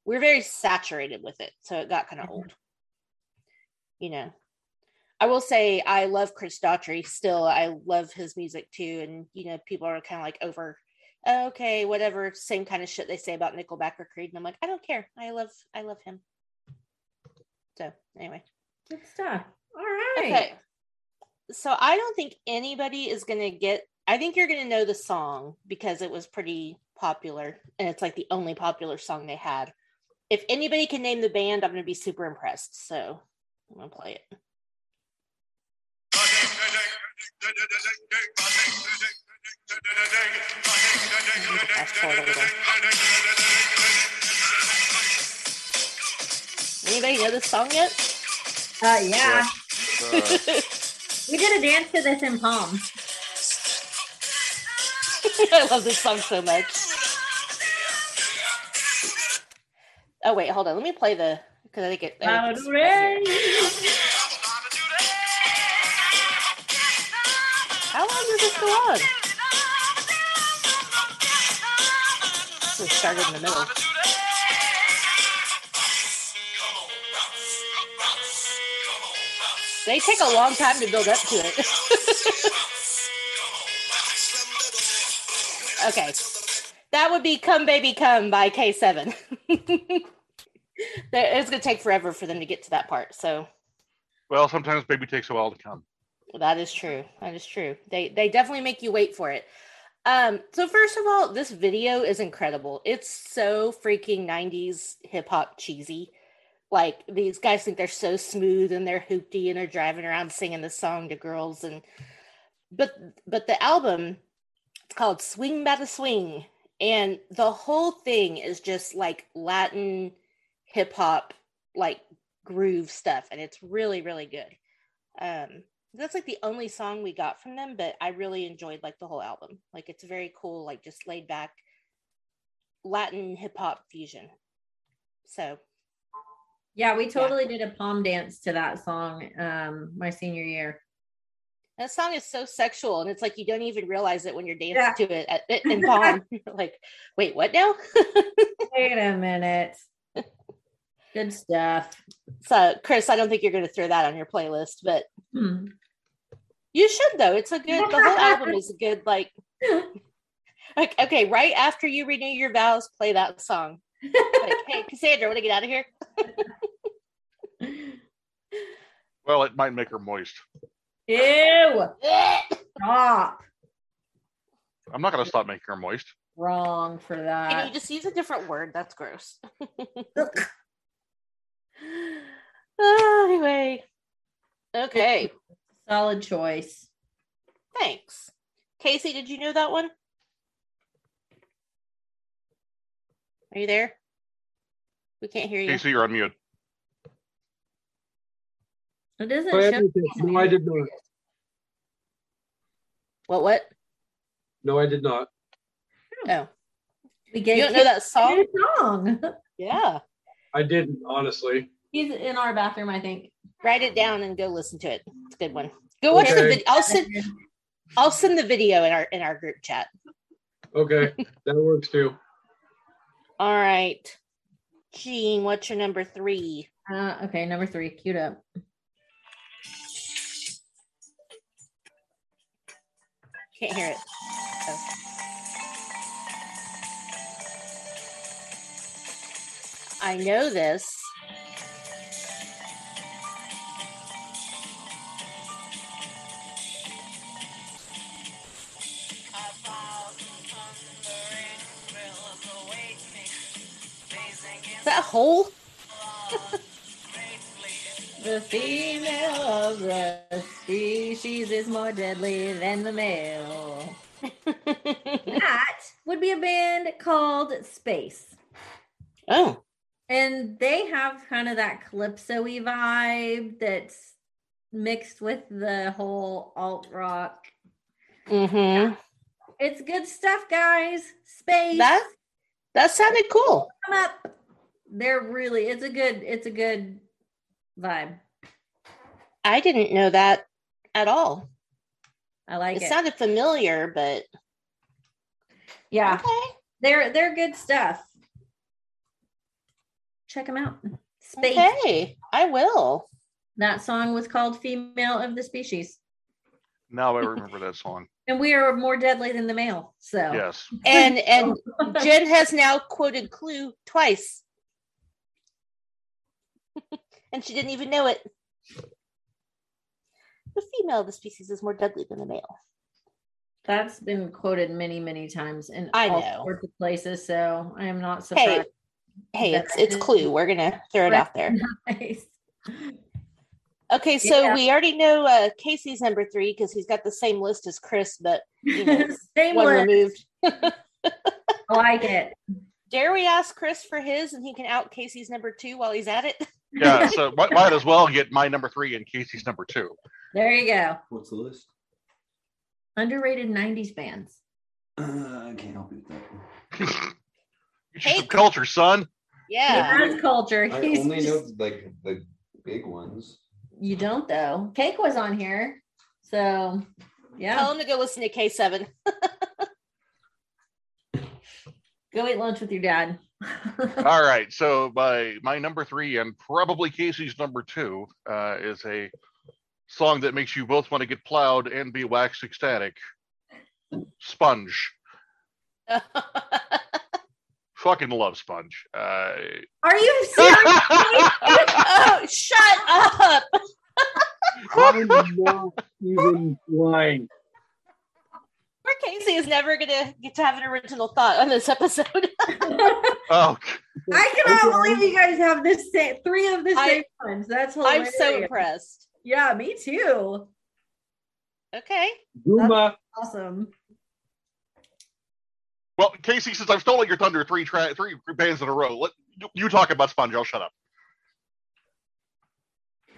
we we're very saturated with it. So it got kind of Mhm. old you know i will say i love chris daughtry still i love his music too and you know people are kind of like over "Oh, okay whatever same kind of shit they say about nickelback or creed and i'm like i don't care i love i love him so anyway Good stuff. All right. okay so i don't think anybody is going to get I think you're gonna know the song because it was pretty popular and it's like the only popular song they had. If anybody can name the band, I'm gonna be super impressed. So I'm gonna play it. Anybody know this song yet? Uh, yeah. Uh, We did a dance to this in Palm. I love this song so much. Oh wait, hold on. Let me play the because I think it. I think it's right. How long does this go on? It started in the middle. They take a long time to build up to it. okay. That would be Come Baby Come by K7. It's going to take forever for them to get to that part. So well, sometimes baby takes a while to come. that is true. That is true. They they definitely make you wait for it. Um, so first of all, this video is incredible. It's so freaking 90s hip hop cheesy. Like these guys think they're so smooth and they're hoopty and they're driving around singing the song to girls and but but the album it's called Swing Batta Swing. And the whole thing is just like Latin hip hop like groove stuff and it's really really good. Um that's like the only song we got from them but i really enjoyed like the whole album. Like it's very cool like just laid back latin hip-hop fusion. So Yeah, we totally did a palm dance to that song um my senior year. that song is so sexual and it's like you don't even realize it when you're dancing Yeah. to it at, in palm You're like wait what now Wait a minute. Good stuff. so chris i don't think you're going to throw that on your playlist but Hmm. you should though it's a good the whole album is a good like like okay right after you renew your vows play that song like hey cassandra want to get out of here Well, it might make her moist. Ew. Stop. I'm not going to stop making her moist. Wrong for that. Can you just use a different word? That's gross. Oh, anyway. Okay. Solid choice. Thanks. Casey, did you know that one? Are you there? We can't hear you. Casey, you're on mute. It doesn't Go show. with it. No, I did not. What? What? No, I did not. No. We You don't know that song? Song. Yeah. I didn't, honestly. He's in our bathroom, I think. Write it down and go listen to it. It's a good one. Go watch the Okay. video. I'll send. I'll send the video in our in our group chat. Okay, that works too. All right. Jean, what's your number three? Uh, okay, number three, queued up. Can't hear it. Oh. I know this. That whole? The female of the species is more deadly than the male. that would be a band called Space. oh, And they have kind of that calypso-y vibe that's mixed with the whole alt rock. mm-hmm. It's good stuff, guys. Space. That that sounded cool. come up. They're really it's a good it's a good vibe. I didn't know that at all. I like It it. sounded familiar, but yeah, okay. they're they're good stuff. Check them out. Space. Okay, I will. That song was called "Female of the Species," Now I remember that song. and we are more deadly than the male. So Yes. And and Jen has now quoted Clue twice. And she didn't even know it. The female of the species is more deadly than the male. That's been quoted many, many times in I all know. sorts of places, so I am not surprised. Hey, That it's it's Clue. We're gonna throw it out there. Nice. Okay, so Yeah. we already know uh, Casey's number three because he's got the same list as Chris, but you know, Same one list. removed. I like it. Dare we ask Chris for his, and he can out Casey's number two while he's at it? Yeah, so might, might as well get my number three and Casey's number two. There you go. What's the list? Underrated 90s bands. Uh, I can't help you with that. Get you Hey. some culture, son. Yeah. That's culture. I He's only just- know like the big ones. You don't though. Cake was on here. So yeah. Tell him to go listen to K7. Go eat lunch with your dad. All right, so my my number three and probably Casey's number two uh, is a song that makes you both want to get plowed and be wax ecstatic. Sponge, fucking love Sponge. Uh, Are you serious? oh, shut up. I'm not even lying. Poor Casey is never gonna get to have an original thought on this episode. oh, I cannot believe you guys have this same three of the I- same ones. That's I'm so impressed. Yeah, me too. Okay. Guma, Awesome. well, Casey, since I've stolen your thunder three tra- three bands in a row, let you, you talk about Sponge. I'll shut up.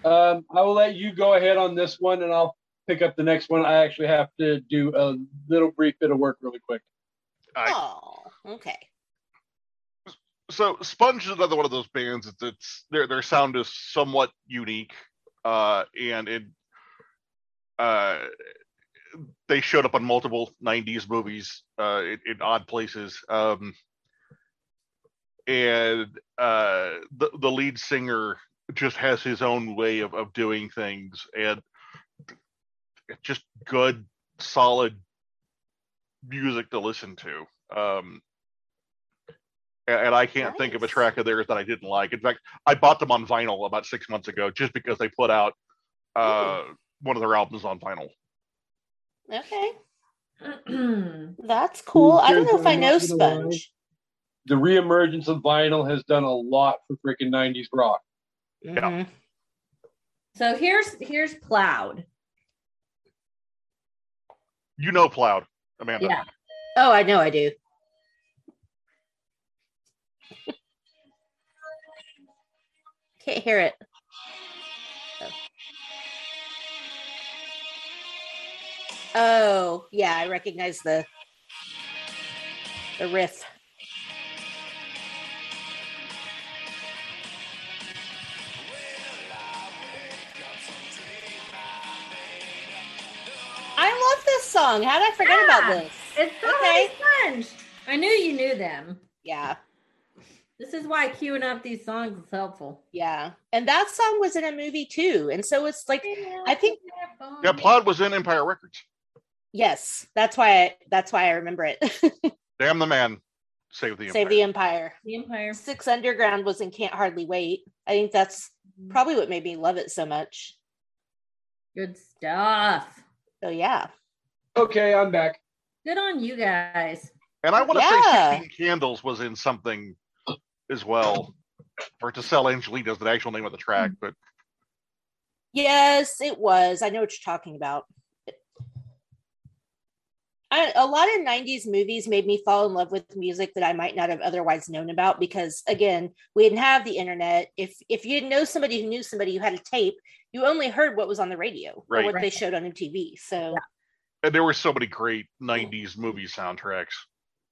um, I will let you go ahead on this one, and I'll pick up the next one. I actually have to do a little brief bit of work really quick. I, Oh, okay. so Sponge is another one of those bands that it's their their sound is somewhat unique, uh, and it uh, they showed up on multiple '90s movies uh, in, in odd places, um, and uh, the the lead singer just has his own way of of doing things, and it's just good, solid music to listen to. Um, and and I can't think of a track of theirs that I didn't like. In fact, I bought them on vinyl about six months ago just because they put out uh, one of their albums on vinyl. Okay. That's That's cool. I don't know if I know not gonna lie. Sponge. The reemergence of vinyl has done a lot for freaking '90s rock. Mhm. so here's here's plowed. You know, Plowed, Amanda. Yeah. Oh, I know I do. Can't hear it. Oh, yeah, I recognize the the riff. Song. How did I forget about this? It's so Okay. okay. Sponge. I knew you knew them. Yeah, This is why queuing up these songs is helpful. yeah. And that song was in a movie too. And so it's like I think- Yeah, Plowed was in Empire Records. yes, that's why I, that's why I remember it. Damn the man, save the Save Empire. the Empire. The Empire. Six Underground was in Can't Hardly Wait. I think that's mm-hmm. probably what made me love it so much. Good stuff. So yeah. Okay, I'm back. Good on you guys. and I want to Yeah. say 16 Candles was in something as well. Or to sell Angelitas, the actual name of the track, but Yes, it was. I know what you're talking about. I, a lot of 90s movies made me fall in love with music that I might not have otherwise known about because again, we didn't have the internet. If if you didn't know somebody who knew somebody who had a tape, you only heard what was on the radio Right. or what they showed on MTV. So and there were so many great 90s movie soundtracks.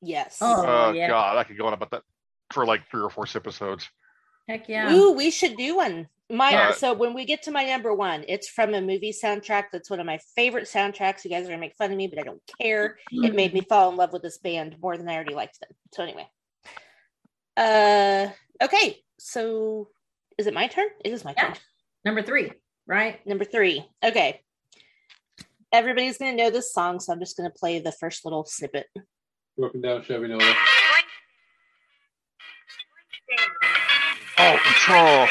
yes. Oh, Oh, yeah. God, I could go on about that for like three or four episodes. Heck yeah. Ooh, we should do one. My Yeah. so when we get to my number one, it's from a movie soundtrack that's one of my favorite soundtracks. You guys are gonna make fun of me, but I don't care. It made me fall in love with this band more than I already liked them. So anyway. Uh okay, so is it my turn? It is my Yeah. turn. Number three, right? Number three. Okay everybody's going to know this song, so I'm just going to play the first little snippet. Broken down Chevy Nova. Oh, control.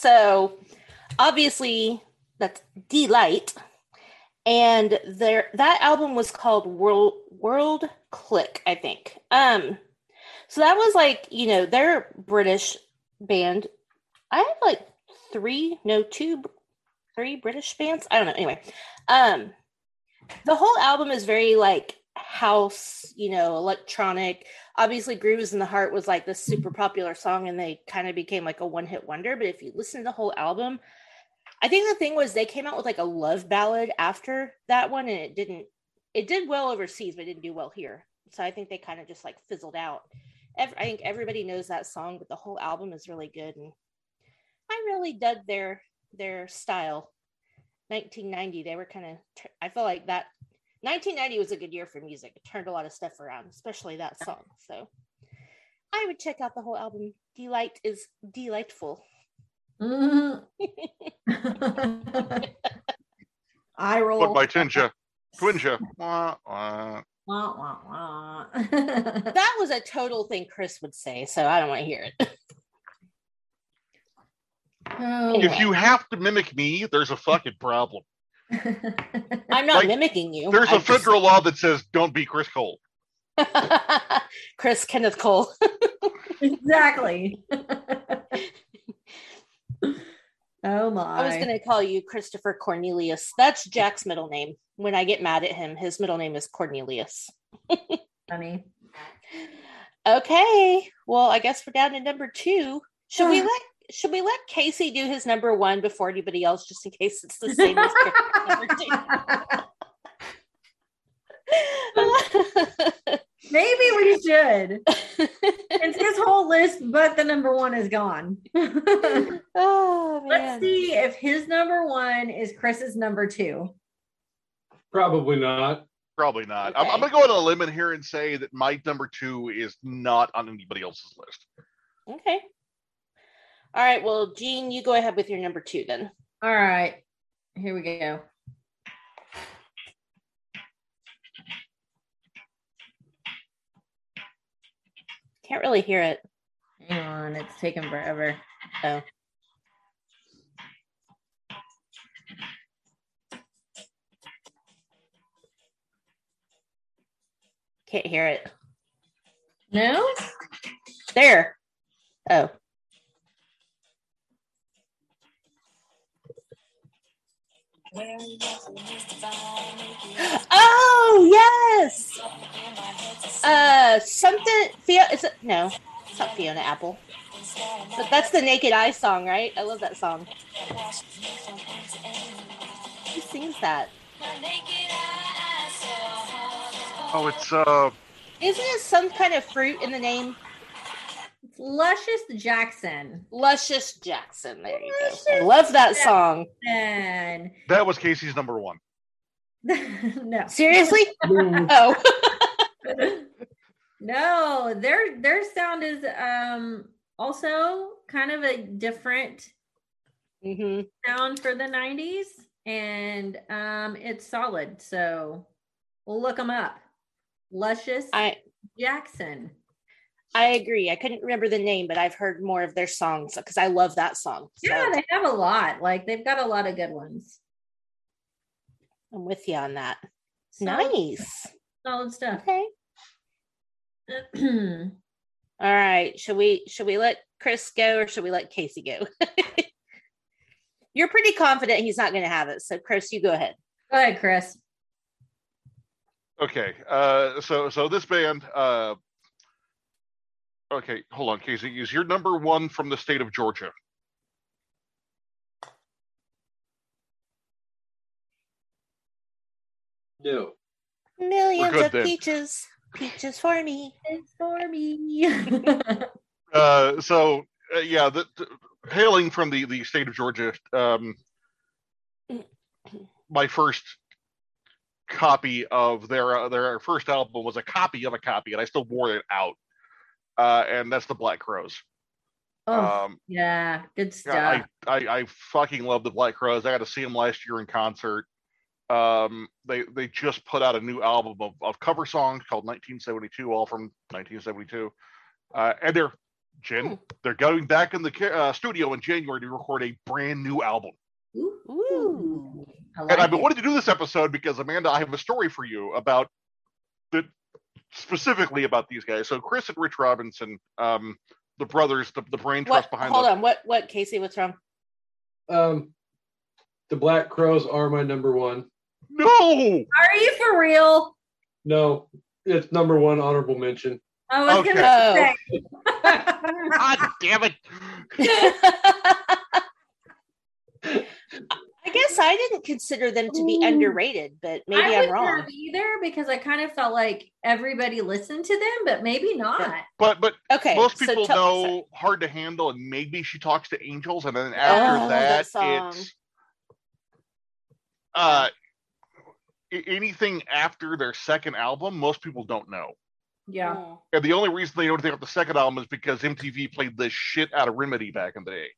So, obviously, that's Deee-Lite. And there that album was called World World Clique, I think. Um so that was like, you know, they're British band. I have like three, no, two, three British bands. I don't know. Anyway, um, the whole album is very like house, you know, electronic. Obviously, Grooves in the Heart was like this super popular song, and they kind of became like a one hit wonder. But if you listen to the whole album, I think the thing was they came out with like a love ballad after that one, and it didn't. It did well overseas, but it didn't do well here. So I think they kind of just like fizzled out. Ev- I think everybody knows that song, but the whole album is really good, and I really dug their their style. 1990, they were kind of. I feel like that 1990 was a good year for music. It turned a lot of stuff around, especially that song. So I would check out the whole album. Deee-Lite is delightful. Mhm. I roll. But by Tinja, Twinja. Wah, wah. Wah, wah, wah. that was a total thing Chris would say, so I don't want to hear it. Oh, If you have to mimic me, there's a fucking problem. I'm not Like, mimicking you. There's I'm a federal law that says don't be Chris Cole. Chris Kenneth Cole. exactly. Oh my. I was going to call you Christopher Cornelius. That's Jack's middle name. When I get mad at him, his middle name is Cornelius. funny. Okay. Well, I guess we're down to number two. Should we let should we let Casey do his number one before anybody else, just in case it's the same as number two? Maybe we should. It's his whole list, but the number one is gone. oh Let's see if his number one is Chris's number two. Probably not. Probably not. I'm, I'm gonna go on a limb in here and say that my number two is not on anybody else's list. Okay. All right. Well, Jean, you go ahead with your number two then. All right. Here we go. Can't really hear it. Hang on, it's taking forever. Oh. Can't hear it. No? There. Oh. Oh yes. Uh, something. Fia- is it? No, it's not Fiona Apple. But that's the Naked Eye song, right? I love that song. Who sings that? Oh, it's uh, Isn't it some kind of fruit in the name? It's Luscious Jackson. Luscious Jackson. There you go. I love that song. And that was Casey's number one. no. Seriously? No, Oh. no, their their sound is um also kind of a different hmm sound for the 90s and um it's solid. So we'll look them up. Luscious I Jackson. I agree. I couldn't remember the name, but I've heard more of their songs because I love that song. So Yeah, they have a lot. Like they've got a lot of good ones. I'm with you on that. Solid- Nice. Solid stuff. Okay. All right. Should we should we let Chris go or should we let Casey go? You're pretty confident he's not going to have it. So Chris, you go ahead. Go ahead, Chris. Okay, uh, so so this band, uh, okay, hold on, Casey, is your number one from the state of Georgia? no. Millions good of then. peaches. Peaches for me. It's for me. Uh, so uh, yeah, the, the- hailing from the the state of Georgia, um, my first copy of their uh, their first album was a copy of a copy, and I still wore it out. Uh, and that's the Black Crowes. oh, Um, yeah, good stuff. I, I I fucking love the Black Crowes. I got to see them last year in concert. Um, they they just put out a new album of, of cover songs called 1972, all from 1972, uh, and they're Jen, Hmm. they're going back in the uh, studio in January to record a brand new album. Ooh. Ooh. I and I've been it. wanting to do this episode because Amanda, I have a story for you about the specifically about these guys. So Chris and Rich Robinson, um, the brothers, the, the brain trust What? behind Hold the, on. What? What? Casey, what's wrong? Um, the Black Crowes are my number one. No, Are you for real? No, it's number one honorable mention. I was Okay. gonna say. God damn it! I guess I didn't consider them to be Ooh. underrated, but maybe I I'm wouldn't wrong. either because I kind of felt like everybody listened to them, but maybe not. But but Okay. most so people tell- know hard to handle, and maybe she talks to angels, and then after Oh, that, that it's uh anything after their second album. Most people don't know. Yeah. Mm. And the only reason they know anything about the second album is because MTV played the shit out of Remedy back in the day.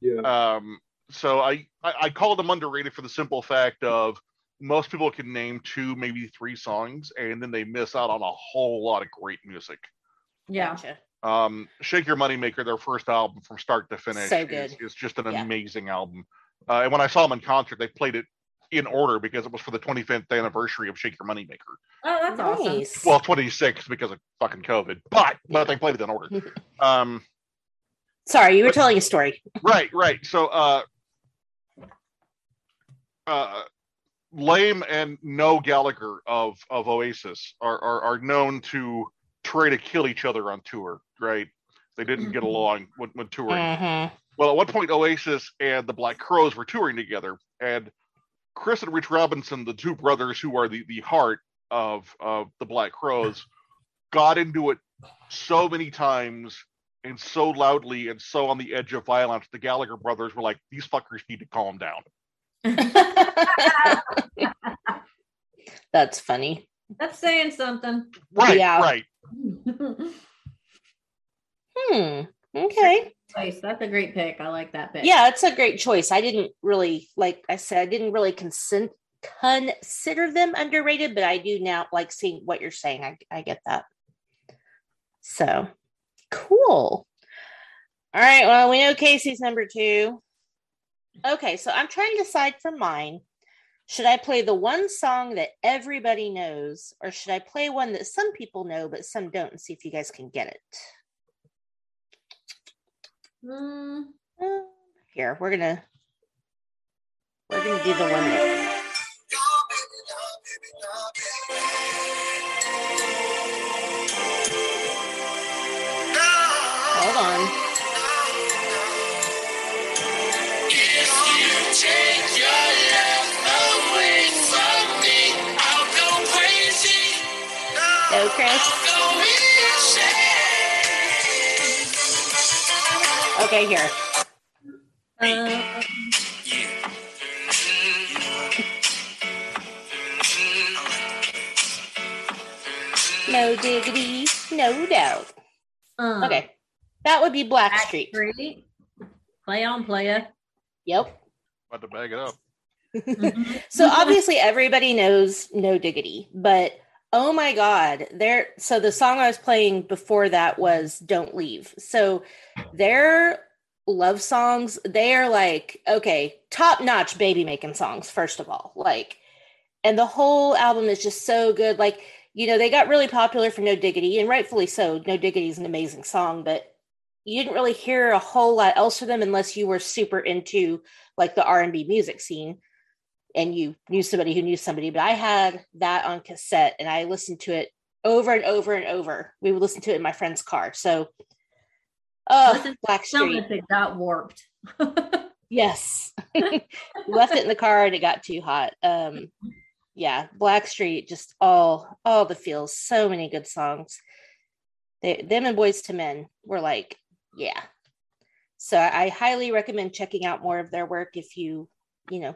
Yeah. Um, so I, I I called them underrated for the simple fact of most people can name two, maybe three songs, and then they miss out on a whole lot of great music. Yeah. Gotcha. Um, Shake Your Moneymaker, their first album from start to finish, So is, good. is just an Yeah. amazing album. Uh, and when I saw them in concert, they played it in order because it was for the 25th anniversary of Shake Your Moneymaker. Oh, that's awesome. Well, 26 because of fucking COVID, but but they played it in order. Um, Sorry, you were but- telling a story. right, right. So, uh, uh, Liam and Noel Gallagher of of Oasis are, are are known to try to kill each other on tour. Right? They didn't get Mhm. along when, when touring. Mhm. Well, at one point, Oasis and the Black Crowes were touring together, and Chris and Rich Robinson, the two brothers who are the the heart of of the Black Crowes, got into it so many times and so loudly and so on the edge of violence. The Gallagher brothers were like, "These fuckers need to calm down." That's funny. that's saying something. Right, Yeah. right. Hmm. Okay. Nice. That's a great pick. I like that pick. Yeah, it's a great choice. I didn't really, like I said, I didn't really consent, consider them underrated, but I do now like seeing what you're saying. I, I get that. So cool. All right. Well, we know Casey's number two. Okay. So I'm trying to decide for mine. Should I play the one song that everybody knows, or should I play one that some people know but some don't and see if you guys can get it? Mm, Here, we're gonna we're gonna do the one that hold on. Go, Chris. Okay, here. uh, No diggity, no doubt. uh, Okay. That would be Blackstreet. Backstreet. Play on, playa. Yep. About to bag it up. So obviously everybody knows No Diggity, but oh my god, there so the song I was playing before that was Don't Leave. So their love songs, they are like, okay, top-notch baby making songs, first of all. Like, and the whole album is just so good. Like, you know, they got really popular for No Diggity, and rightfully so. No Diggity is an amazing song, but you didn't really hear a whole lot else for them unless you were super into like the R&B music scene and you knew somebody who knew somebody, but I had that on cassette and I listened to it over and over and over. We would listen to it in my friend's car. So, uh, Listen, Blackstreet. it got warped. Yes. Left it in the car and it got too hot. Um, yeah, Blackstreet, just all, all the feels. So many good songs. They, them and Boyz II Men were like, yeah. So I highly recommend checking out more of their work if you, you know,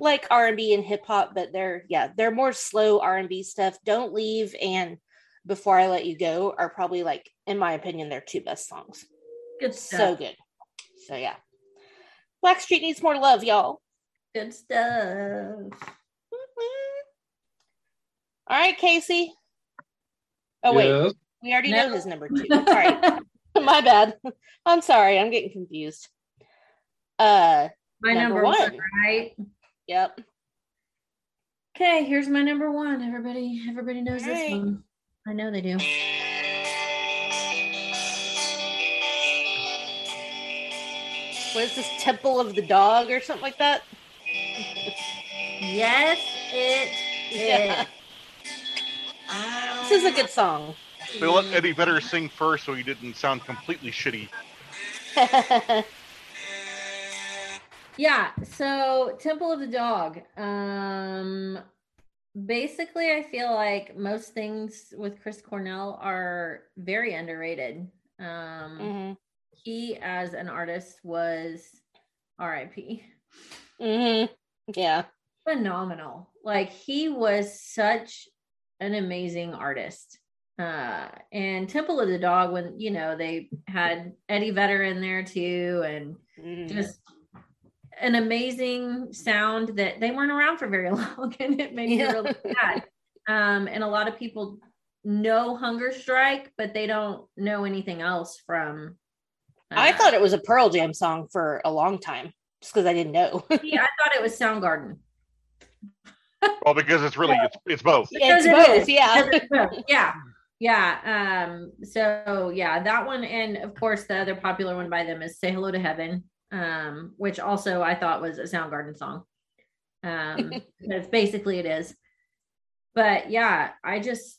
like R&B and hip hop, but they're yeah, they're more slow R&B stuff. Don't leave and before I let you go are probably like in my opinion their two best songs. Good stuff. So good. So yeah. Blackstreet needs more love, y'all. Good stuff. All right, Casey. Oh wait, Yes. we already No. know his number two. All right. My bad. I'm sorry. I'm getting confused. Uh, My Number number, one. one. right? Yep. Okay, here's my number one. Everybody, everybody knows this Alright. one. I know they do. What is this Temple of the Dog or something like that? Yes, it is. Yeah. Um, this is a good song. They let Eddie Vedder sing first, so he didn't sound completely shitty. Yeah, so Temple of the Dog. Um basically I feel like most things with Chris Cornell are very underrated. Um hmm he as an artist was RIP. Mm-hmm. Yeah. Phenomenal. Like he was such an amazing artist. Uh and Temple of the Dog when you know they had Eddie Vedder in there too and Mhm. just an amazing sound that they weren't around for very long and it made Yeah. me really sad um and a lot of people know hunger strike but they don't know anything else from I uh, thought it was a Pearl Jam song for a long time, just because I didn't know. yeah, i thought it was soundgarden Well, because it's really it's, it's both. it's Because it both, is. yeah. It's both. yeah yeah um so yeah that one and of course the other popular one by them is say hello to heaven um which also i thought was a soundgarden song um that's basically it is but yeah i just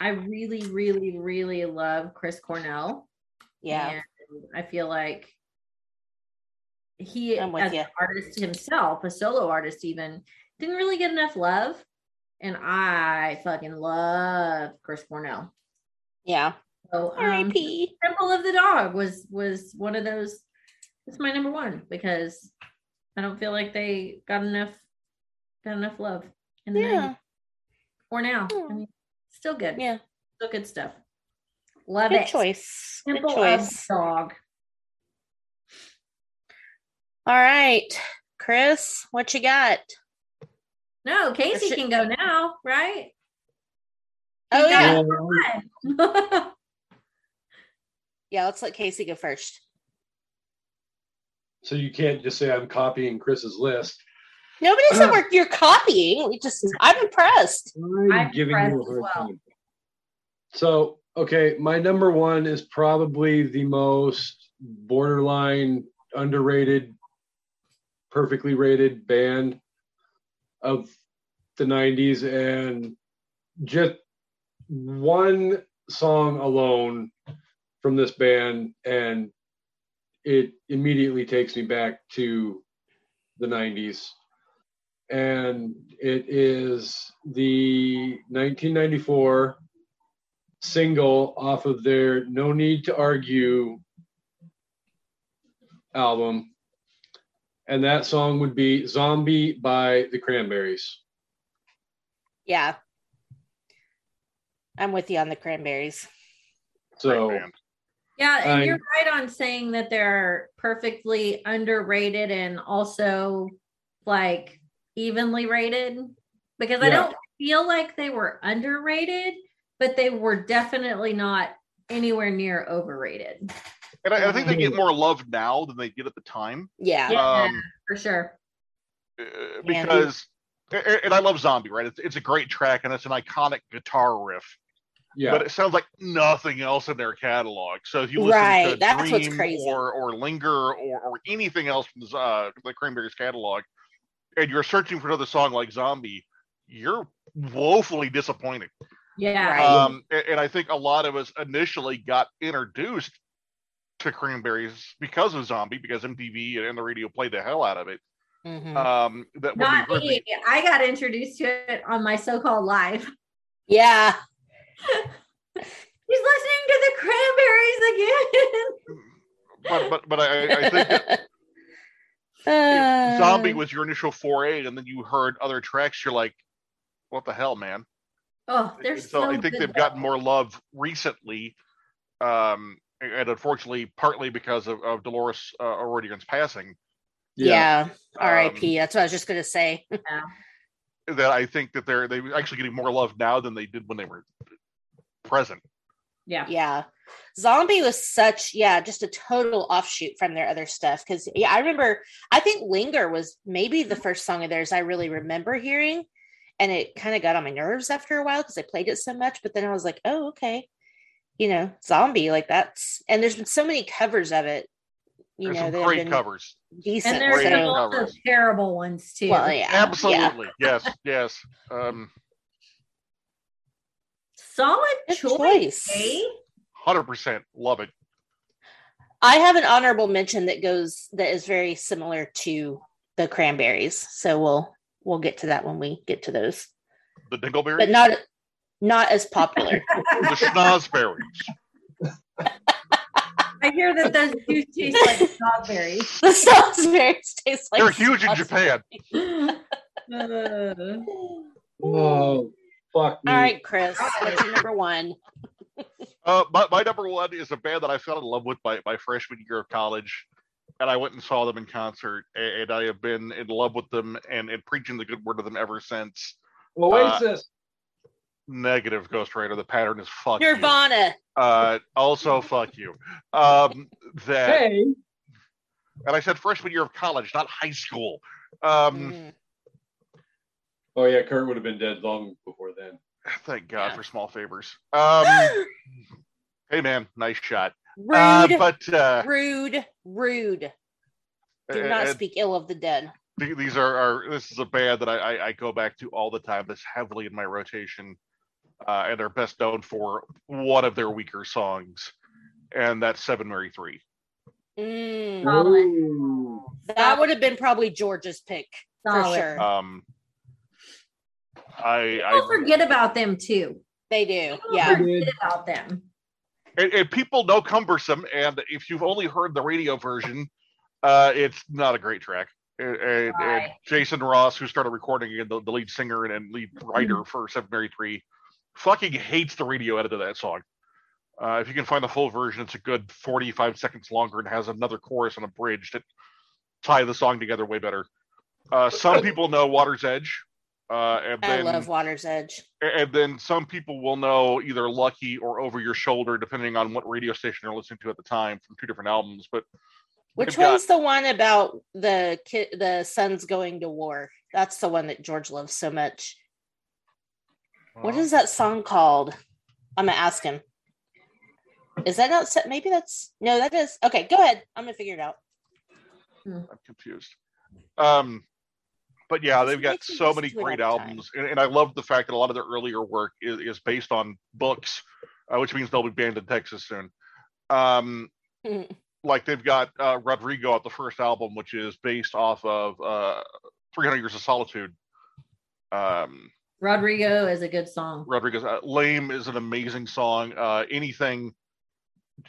i really really really love chris cornell Yeah. and i feel like he as an artist himself a solo artist even didn't really get enough love and i fucking love chris cornell Yeah. so um, R.I.P. temple of the dog was was one of those it's my number one because i don't feel like they got enough got enough love in the Yeah. 90s. or now Yeah. i hmm. mean still good Yeah. still good stuff love Good it choice. Good temple choice. dog All right. Chris, what you got? no casey should- can go now right Oh, yeah. Yeah, let's let Casey go first. So you can't just say I'm copying Chris's list. Nobody said uh. we're, you're copying. We just, I'm impressed. I'm, I'm giving you a hard well. time. So, okay, my number one is probably the most borderline underrated, perfectly rated band of the 90s. And just one song alone from this band, and it immediately takes me back to the 90s and it is the 1994 single off of their No Need to Argue album. And that song would be Zombie by the Cranberries. Yeah. I'm with you on the cranberries. So, Great band. Yeah, and I- you're right on saying that they're perfectly underrated and also like evenly rated because I don't feel like they were underrated, but they were definitely not anywhere near overrated. And I, I think they get more love now than they did at the time. Yeah. Yeah, Um, for sure. uh, because and and I love Zombie, right? It's, it's a great track and it's an iconic guitar riff, yeah. but it sounds like nothing else in their catalog. So if you listen Right, to that's what's Dream crazy. or or Linger or, or anything else from the, uh, the Cranberries catalog, and you're searching for another song like Zombie, you're woefully disappointed. Yeah. Right. Um, and, and I think a lot of us initially got introduced to Cranberries because of Zombie, because MTV and the radio played the hell out of it. Mhm. Um, that Not we heard me. I got introduced to it on my so-called live. yeah. He's listening to the cranberries again. but but but I, I think that Uh, Zombie was your initial foray, and then you heard other tracks, you're like, "What the hell, man?" Oh, they're And so, I think good, they've gotten more love recently, um, and unfortunately, partly because of, of Dolores uh, O'Riordan's passing. Yeah. Um, R.I.P. That's what I was just gonna say. That I think that they're they actually getting more love now than they did when they were present. Yeah. Yeah. Zombie was such, yeah, just a total offshoot from their other stuff. Because yeah, I remember, I think Linger was maybe the first song of theirs I really remember hearing, and it kind of got on my nerves after a while because I played it so much. But then I was like, oh, okay, you know, Zombie, like that's, and there's been so many covers of it. You There's know, some that have great been covers. decent. And there's so, also covers. terrible ones too. well, yeah, yeah. Absolutely. Yes. Yes. Um, Solid Good choice. choice. eh? hundred percent love it. I have an honorable mention that goes that is very similar to the cranberries. So we'll we'll get to that when we get to those. The Dingleberries, But not not as popular. the Schnozberries. I hear that those do taste like strawberries. the strawberries taste like They're huge in. Japan. Uh, Oh, fuck me. All right, Chris, what's your number one? Uh, my, my number one is a band that I fell in love with by my freshman year of college, and I went and saw them in concert, a- and I have been in love with them and, and preaching the good word of them ever since. Oasis. Negative Ghost Rider. The pattern is fuck you. Nirvana. Uh, also fuck you. Um, that hey. and I said freshman year of college, not high school. Um, Mm. Oh yeah, Kurt would have been dead long before then. thank God Yeah. for small favors. Um, hey man, nice shot. Rude. Uh, but uh, rude. Rude. Do not uh, speak ill of the dead. these are, are this is a band that I, I, I go back to all the time. That's heavily in my rotation, uh, and they're best known for one of their weaker songs, and that's Seven Mary Three. Mm. That would have been probably George's pick for sure. Um, I, I forget about them too. they do. People Yeah. forget about them. and, and people know cumbersome, and if you've only heard the radio version, uh, it's not a great track. And, and, and Jason Ross, who started recording it, the, the lead singer and, and lead writer for Seven Mary Three, fucking hates the radio edit of that song. Uh, if you can find the full version, it's a good 45 seconds longer and has another chorus and a bridge that tie the song together way better. Uh, some people know Water's Edge, uh, and I then love Water's Edge. and then some people will know either Lucky or Over Your Shoulder, depending on what radio station you're listening to at the time from two different albums. But Which they've got- one's the one about the kid, the sons going to war? That's the one that George loves so much. What is that song called? I'm gonna ask him. Is that not set? Maybe that's no, that is okay. Go ahead. I'm gonna figure it out. I'm confused. Um, but yeah, they've got so many great all the time. albums, and, and I love the fact that a lot of their earlier work is, is based on books, uh, which means they'll be banned in Texas soon. Um, like they've got uh, Rodrigo at the first album, which is based off of uh, 300 Years of Solitude. Um, Rodrigo is a good song. Rodriguez. Uh, Lame is an amazing song. Uh, anything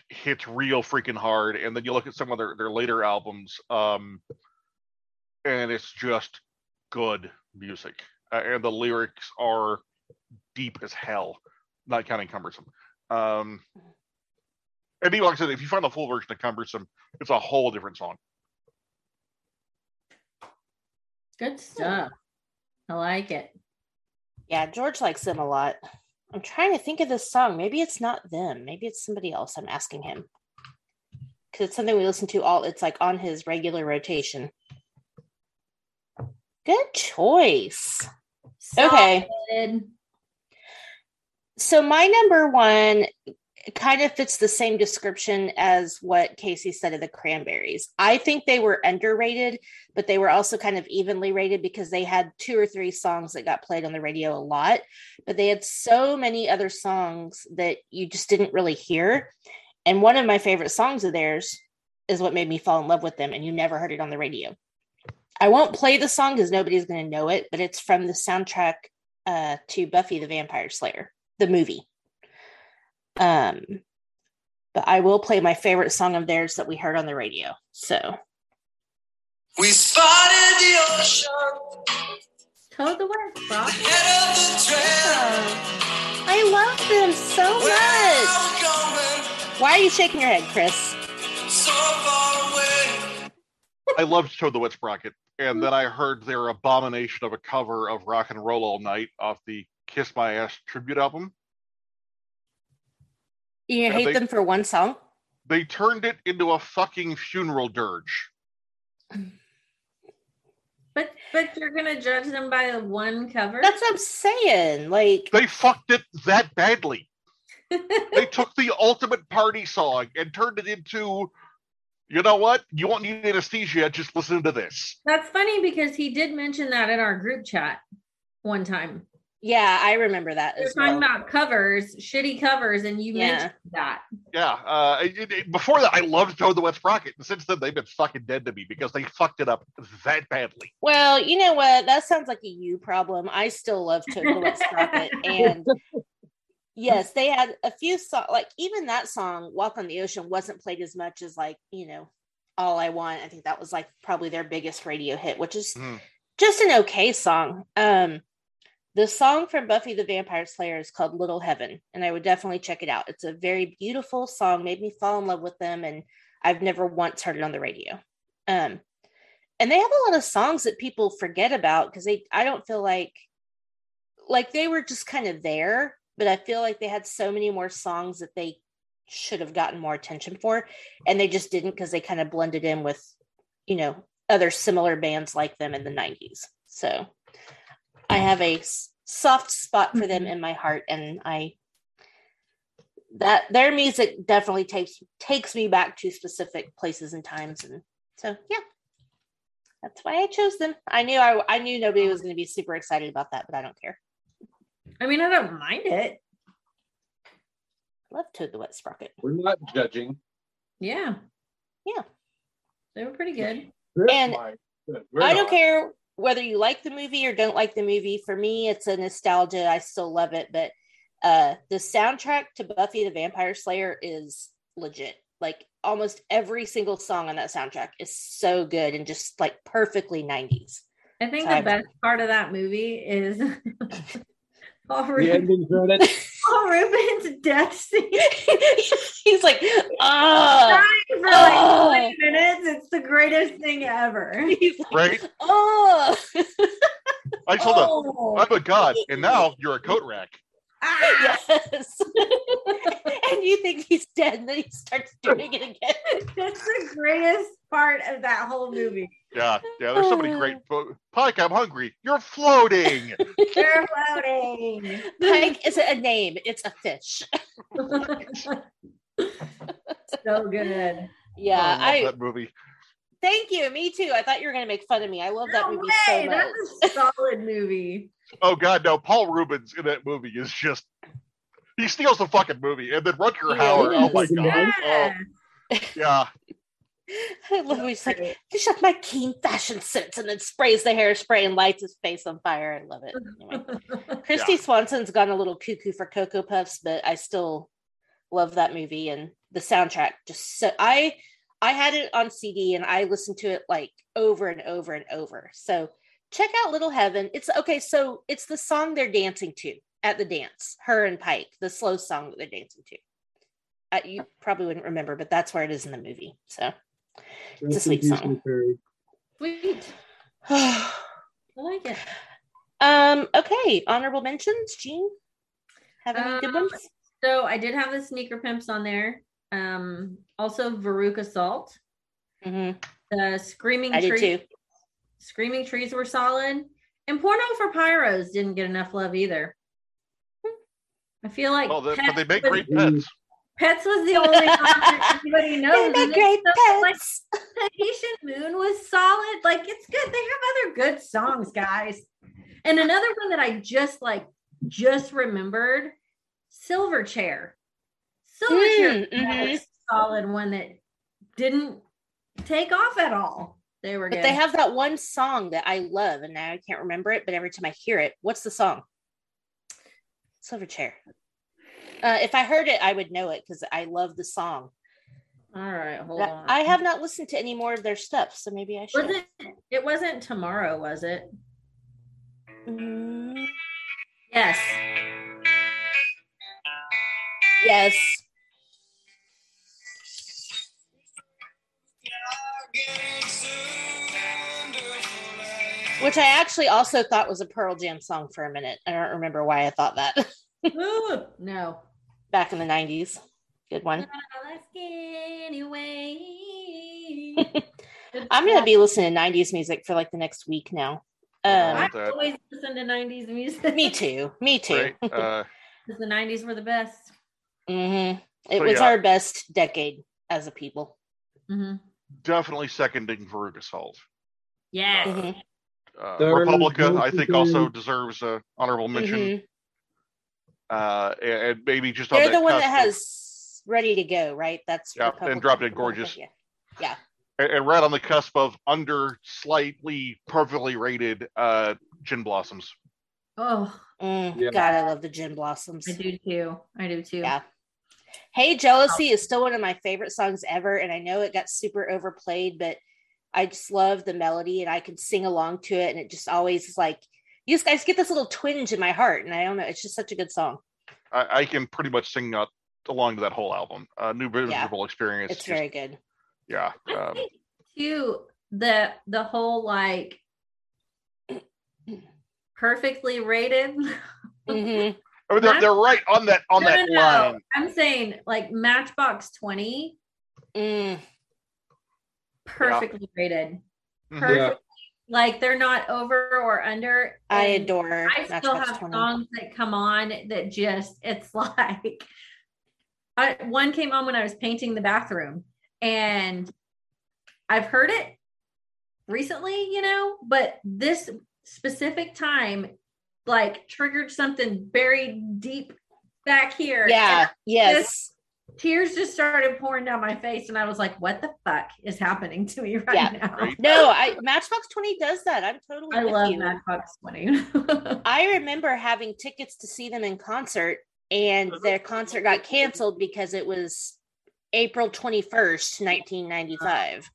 hits real freaking hard. And then you look at some of their, their later albums, um, and it's just good music. Uh, and the lyrics are deep as hell, not counting Cumbersome. Um, and even like I said, if you find the full version of Cumbersome, it's a whole different song. Good stuff. I like it. Yeah, George likes them a lot. I'm trying to think of this song. Maybe it's not them. Maybe it's somebody else. I'm asking him because it's something we listen to all. It's like on his regular rotation. Good choice. Okay. So my number one kind of fits the same description as what Casey said of the cranberries. I think they were underrated, but they were also kind of evenly rated because they had two or three songs that got played on the radio a lot, but they had so many other songs that you just didn't really hear. And one of my favorite songs of theirs is what made me fall in love with them, and you never heard it on the radio. I won't play the song because nobody's going to know it, but it's from the soundtrack uh, to Buffy the Vampire Slayer, the movie. Um, but I will play my favorite song of theirs that we heard on the radio. So We spotted the ocean Toad the Wet Frog. ahead of the trail. I love them so Where much. are we going? Why are you shaking your head, Chris? So far away. I loved Toad the Wet Sprocket. And then I heard their abomination of a cover of Rock and Roll All Night off the Kiss My Ass tribute album. You hate they- them for one song? They turned it into a fucking funeral dirge. But but you're gonna judge them by the one cover. That's what I'm saying. Like, They fucked it that badly. They took the ultimate party song and turned it into, you know what? You won't need anesthesia. Just listen to this. That's funny because he did mention that in our group chat one time. yeah, I remember that We were as talking well. about covers, shitty covers, and you Yeah. mentioned that. Yeah. Uh, it- it- before that, I loved Toad the Wet Sprocket, and since then they've been fucking dead to me because they fucked it up that badly. Well, you know what? That sounds like a you problem. I still love Toad the Wet Sprocket. And yes, they had a few songs, like even that song, Walk on the Ocean, wasn't played as much as, like, you know, All I Want. I think that was like probably their biggest radio hit, which is Mhm. just an okay song. Um, the song from Buffy the Vampire Slayer is called Little Heaven, and I would definitely check it out. It's a very beautiful song, made me fall in love with them, and I've never once heard it on the radio. Um, and they have a lot of songs that people forget about because they I don't feel like like they were just kind of there, but I feel like they had so many more songs that they should have gotten more attention for, and they just didn't because they kind of blended in with, you know, other similar bands like them in the 90s. So I have a soft spot for them mm-hmm. in my heart, and I that their music definitely takes takes me back to specific places and times, and so yeah, that's why I chose them. I knew I I knew nobody was going to be super excited about that, but I don't care. I mean, I don't mind it. I love Toad the Wet Sprocket. We're not judging. Yeah. Yeah. They were pretty good. Chris And might, but we're I don't care whether you like the movie or don't like the movie. For me, it's a nostalgia. I still love it, but uh the soundtrack to Buffy the Vampire Slayer is legit. Like almost every single song on that soundtrack is so good and just like perfectly 90s. I think Sorry. the best part of that movie is Paul, The Reubens, ending credits. Paul Reubens' death scene. He's like, ah, For like Oh. 20 minutes. It's the greatest thing ever. He's like, Right? oh, I told them, Oh. I'm a god, and now you're a coat rack. Ah, yes. and you think he's dead, and then he starts doing it again. That's the greatest part of that whole movie. Yeah, yeah. There's so many great. Pike, I'm hungry. You're floating. They're floating. Pike isn't a name; it's a fish. so good. Yeah, Oh, I love I that movie. Thank you. Me too. I thought you were gonna make fun of me. I love that movie way, so much. That's a solid movie. Oh god, no. Paul Reubens in that movie is just. He steals the fucking movie, and then Rutger He Hauer. Oh my god. Yeah. Oh, yeah. I love when he's like, "Just like my keen fashion sense," and then sprays the hairspray and lights his face on fire. I love it. Anyway. Kristy Swanson's gone a little cuckoo for Cocoa Puffs, but I still love that movie and the soundtrack. Just so I I had it on CD and I listened to it like over and over and over. So check out Little Heaven. It's okay. So it's the song they're dancing to at the dance. Her and Pike, the slow song that they're dancing to. Uh, you probably wouldn't remember, but that's where it is in the movie. So It's a sweet song. Sweet. I like it. um. Okay. Honorable mentions. Jean, have any good Um, ones? So I did have the sneaker pimps on there. Um, also Veruca Salt. Mhm. The Screaming I did Trees. too. Screaming Trees were solid. And Porno for Pyros didn't get enough love either. I feel like Well, they, but Pets they make great pets. Pets was the only song that everybody They knows. make great it's so- like, pets. Tahitian Moon was solid. Like it's good. They have other good songs, guys. And another one that I just like just remembered, Silverchair. Silverchair Mm, was a solid one that didn't take off at all. They were But good. they have that one song that I love, and now I can't remember it. But every time I hear it, what's the song? Silverchair. Uh, if I heard it, I would know it because I love the song. all right, hold But on. I have not listened to any more of their stuff, so maybe I should. was it it wasn't tomorrow, was it? Mm, Yes. yes. Which I actually also thought was a Pearl Jam song for a minute. I don't remember why I thought that Ooh, no. back in the 90s. Good one. Anyway. I'm gonna be listening to 90s music for like the next week now. Um, I always listen to 90s music. me too. Me too. Right? Uh, 'Cause the 90s were the best. hmm It So, was yeah. our best decade as a people. hmm definitely seconding Veruca Salt. Yes. Mhm. Uh, There is Republica, no I think, also deserves a honorable mention. Mhm. Uh, and, and maybe just on They're that the one that cusp of- has ready to go, right? That's Yeah, and Republica. Drop Dead Gorgeous. Yeah. and, and right on the cusp of under slightly perfectly rated uh gin blossoms. Oh, Mm, Yeah. God, I love the gin blossoms. I do too. I do too. Yeah. Hey, Jealousy is still one of my favorite songs ever. And I know it got super overplayed, but I just love the melody and I can sing along to it. And it just always is like, you guys get this little twinge in my heart. And I don't know, it's just such a good song. I, I can pretty much sing out along to that whole album. Uh, New Miserable Experience. It's just- very good. yeah. I Um, think too the the whole like perfectly rated. Mhm. I mean, they're, they're right on that on No, that no, no. line. I'm saying like Matchbox 20, Mm, perfectly rated. Mhm. Perfect. Like they're not over or under. I and adore I still Matchbox have 20. songs that come on that just it's like I one came on when I was painting the bathroom and I've heard it recently, you know, but this specific time like triggered something buried deep back here. Yeah. Yes. And tears just started pouring down my face and I was like, what the fuck is happening to me right Yeah. now? No, I Matchbox 20 does that. I'm totally I love you. Matchbox 20. I remember having tickets to see them in concert, and uh-huh. their concert got canceled because it was April 21st, 1995.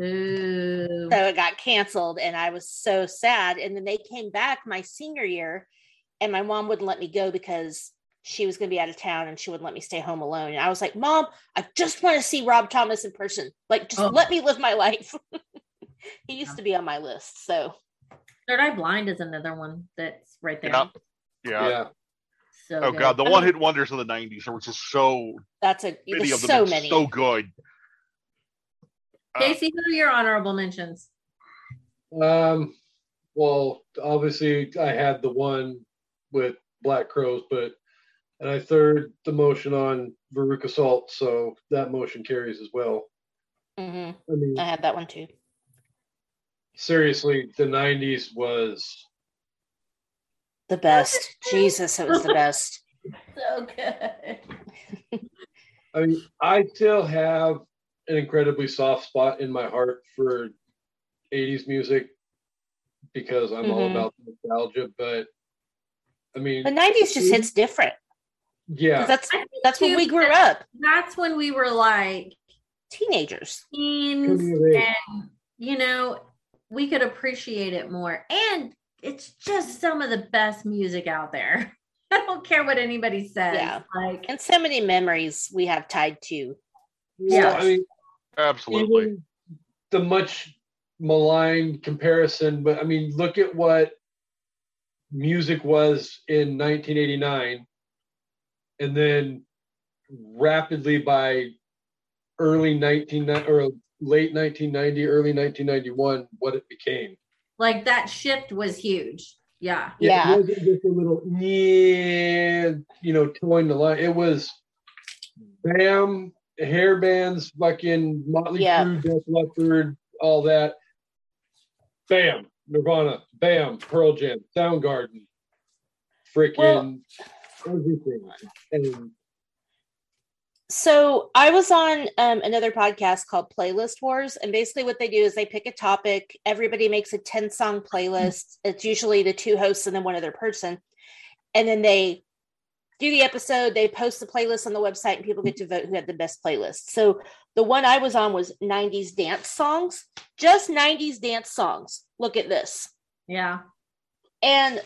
Ooh. So it got canceled, and I was so sad. And then they came back my senior year, and my mom wouldn't let me go because she was going to be out of town and she wouldn't let me stay home alone. And I was like, Mom, I just want to see Rob Thomas in person. Like, just Oh. let me live my life. he used to be on my list. So, Third Eye Blind is another one that's right there. Yeah. Yeah. Yeah. So Oh good. god, the I one mean, hit wonders of the '90s. There was just so that's a many of them, so many. so good. Uh, Casey, who are your honorable mentions? Um, well, obviously I had the one with Black Crowes, but and I third the motion on Veruca Salt, so that motion carries as well. hmm I mean, I had that one too. seriously, the '90s was The best. Jesus, it was the best. So good. I mean, I still have an incredibly soft spot in my heart for 80s music because I'm all Mhm. about nostalgia. But I mean, The 90s just hits different. 'Cause yeah, That's that's when we grew that- up. That's when we were like Teenagers. teens coming of age. and you know, we could appreciate it more. And it's just some of the best music out there. I don't care what anybody says. Yeah. Like And so many memories we have tied to. Yeah. Well, I mean, Absolutely. even the much maligned comparison, but I mean, look at what music was in 1989, and then rapidly by early 19 or late 1990, early 1991, what it became. like that shift was huge. Yeah. Yeah. It wasn't just a little, yeah, you know, towing the line. It was bam, hair bands, fucking Motley Yeah. Crue, Def Leppard, all that. Bam, Nirvana, bam, Pearl Jam, Soundgarden, freaking everything. And So I was on um, another podcast called Playlist Wars, and basically what they do is they pick a topic. Everybody makes a ten song playlist. It's usually the two hosts and then one other person, and then they do the episode. They post the playlist on the website, and people get to vote who had the best playlist. So the one I was on was '90s dance songs, just '90s dance songs. Look at this. Yeah. And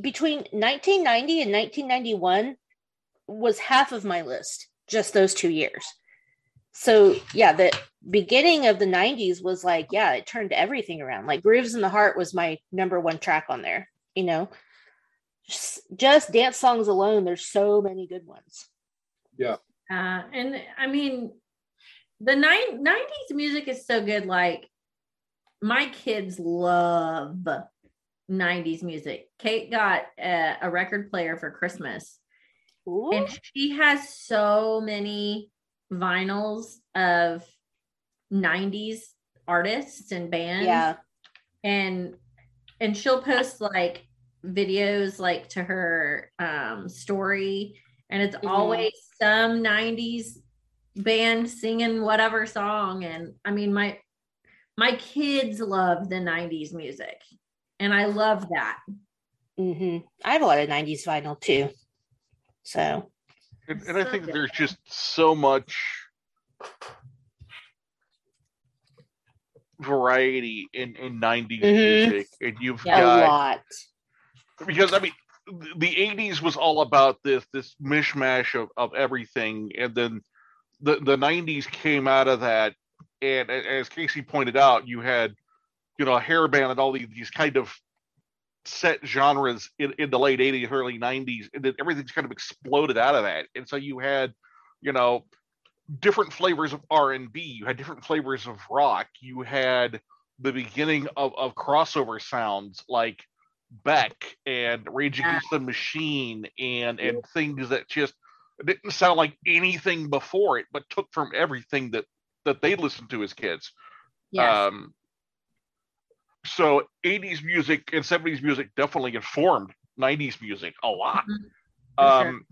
between 1990 and 1991 was half of my list, just those two years. So, yeah, the beginning of the 90s was like, yeah, it turned everything around. Like Groove Is in the Heart was my number one track on there, you know? Just, just dance songs alone, there's so many good ones. Yeah. Uh, and I mean, the nine, 90s music is so good. Like, my kids love 90s music. Kate got a, a record player for Christmas, Ooh. and she has so many vinyls of 90s artists and bands yeah. and and she'll post like videos like to her um story and it's Mhm. always some 90s band singing whatever song and i mean my my kids love the 90s music and i love that hmm I have a lot of '90s vinyl too. So And, and I So think good. there's just so much variety in, in 90s Mhm. music. And you've Yeah. a got, lot. because I mean, the 80s was all about this, this mishmash of, of everything. And then the, the 90s came out of that. And as Casey pointed out, you had, you know, a hair band and all these, these kind of set genres in, in the late 80s, early 90s, and then everything's kind of exploded out of that. And so you had, you know, different flavors of R&B, you had different flavors of rock, you had the beginning of, of crossover sounds like Beck and Rage. Against the Machine and and things that just didn't sound like anything before it, but took from everything that that they listened to as kids. yes Um, so 80s music and 70s music definitely informed 90s music a lot. Mhm. Sure. Um,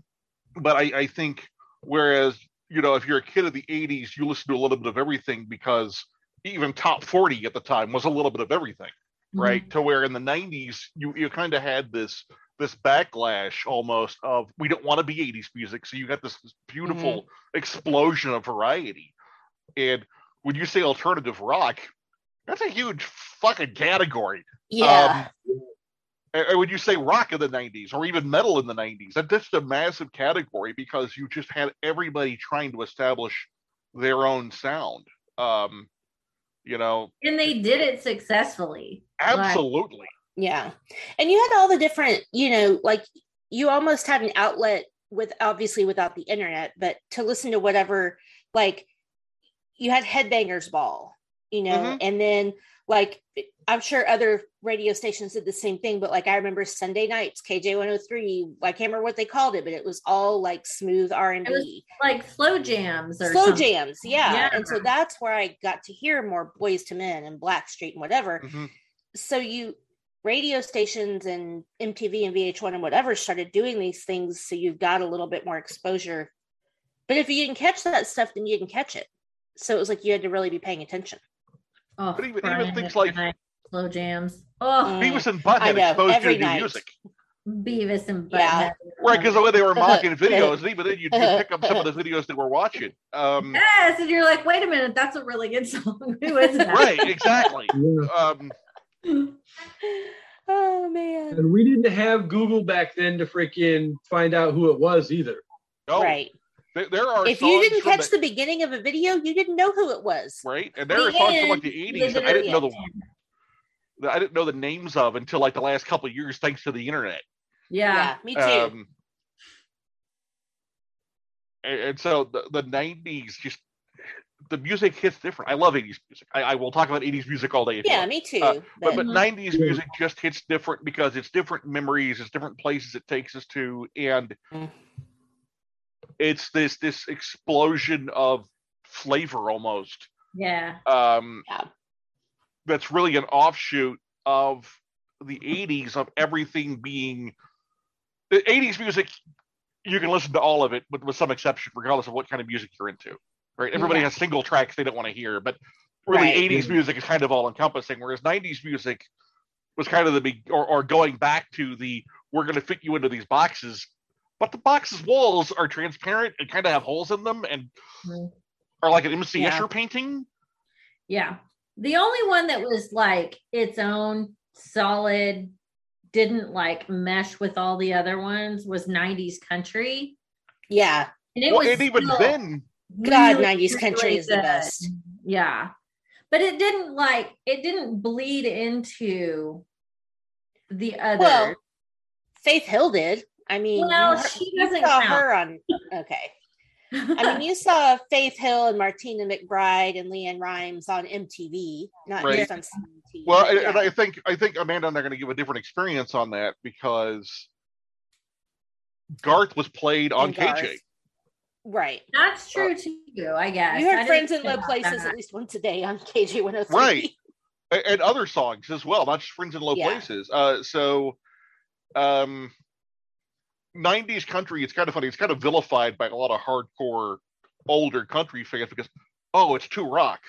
but I, I think whereas you know if you're a kid of the 80s, you listen to a little bit of everything because even top 40 at the time was a little bit of everything, Mm-hmm. right? To where in the 90s you you kind of had this this backlash almost of we don't want to be 80s music, so you got this, this beautiful explosion of variety. And when you say alternative rock, that's a huge fucking category. Yeah. Um, and- and when you say rock in the 90s or even metal in the 90s, that's just a massive category because you just had everybody trying to establish their own sound. Um, you know, and they did it successfully Like, absolutely. Yeah. And you had all the different, you know, like you almost had an outlet with obviously without the internet, but to listen to whatever, like you had Headbangers Ball, you know, Mhm. and then like I'm sure other radio stations did the same thing, but like I remember Sunday nights, KJ 103, I can't remember what they called it, but it was all like smooth R and It was B. like slow jams or Slow something. jams, yeah. Yeah. And so that's where I got to hear more Boyz II Men and Blackstreet and whatever Mhm. so you radio stations and MTV and VH1 and whatever started doing these things so you've got a little bit more exposure. But if you didn't catch that stuff, then you didn't catch it. So it was like you had to really be paying attention. Oh, But even- even things like- McKnight, slow jams. Oh, Mm. Beavis and Butthead I know, exposed you to new night. music. Beavis and Yeah. Butthead. Right, because the way they were mocking videos, and even then you'd, you'd pick up some of the videos they were watching. Um, Yes, and you're like, wait a minute, that's a really good song. Who is that? right, exactly. Um, Oh man. And we didn't have Google back then to freaking find out who it was either. no, Right. There, there are If you didn't catch the beginning of a video, you didn't know who it was. right, and there are songs from like the '80s I didn't know the end. that I didn't know the names of until like the last couple of years, thanks to the internet. Yeah. me too. Um, and, and so the, the 90s just the music hits different. I love 80s music. I, I will talk about 80s music all day. If yeah, want. me too. uh, but, But but Mhm. 90s music just hits different because it's different memories, it's different places it takes us to, and Mm. It's this this explosion of flavor almost. Yeah. Um, Yeah. that's really an offshoot of the 80s of everything being the 80s music you can listen to all of it with, with some exception regardless of what kind of music you're into right everybody Yeah. has single tracks they don't want to hear but really Right. 80s music is kind of all encompassing whereas 90s music was kind of the big or, or going back to the we're going to fit you into these boxes but the box's walls are transparent and kind of have holes in them and Mhm. are like an mc Yeah. escher painting Yeah. The only one that was like its own solid, didn't like mesh with all the other ones was 90s country. yeah. And it well was and even still then God, really, 90s country really is the best. Yeah. But it didn't like it didn't bleed into the other. Well, Faith Hill did. I mean, Well, you, she you doesn't saw count. her on. Okay. I mean, you saw Faith Hill and Martina McBride and LeAnn Rimes on MTV, not Right. just on CMT. Well, but and, yeah. and I think I think Amanda and I are going to give a different experience on that because Garth was played on Garth. KJ. right. That's true too, I guess. You I heard didn't Friends in Low Places that. at least once a day on KJ 103. Right. And other songs as well, not just Friends in Low Yeah. Places. Uh, so, um, 90s country, it's kind of funny. It's kind of vilified by a lot of hardcore older country fans because, oh, it's too rock.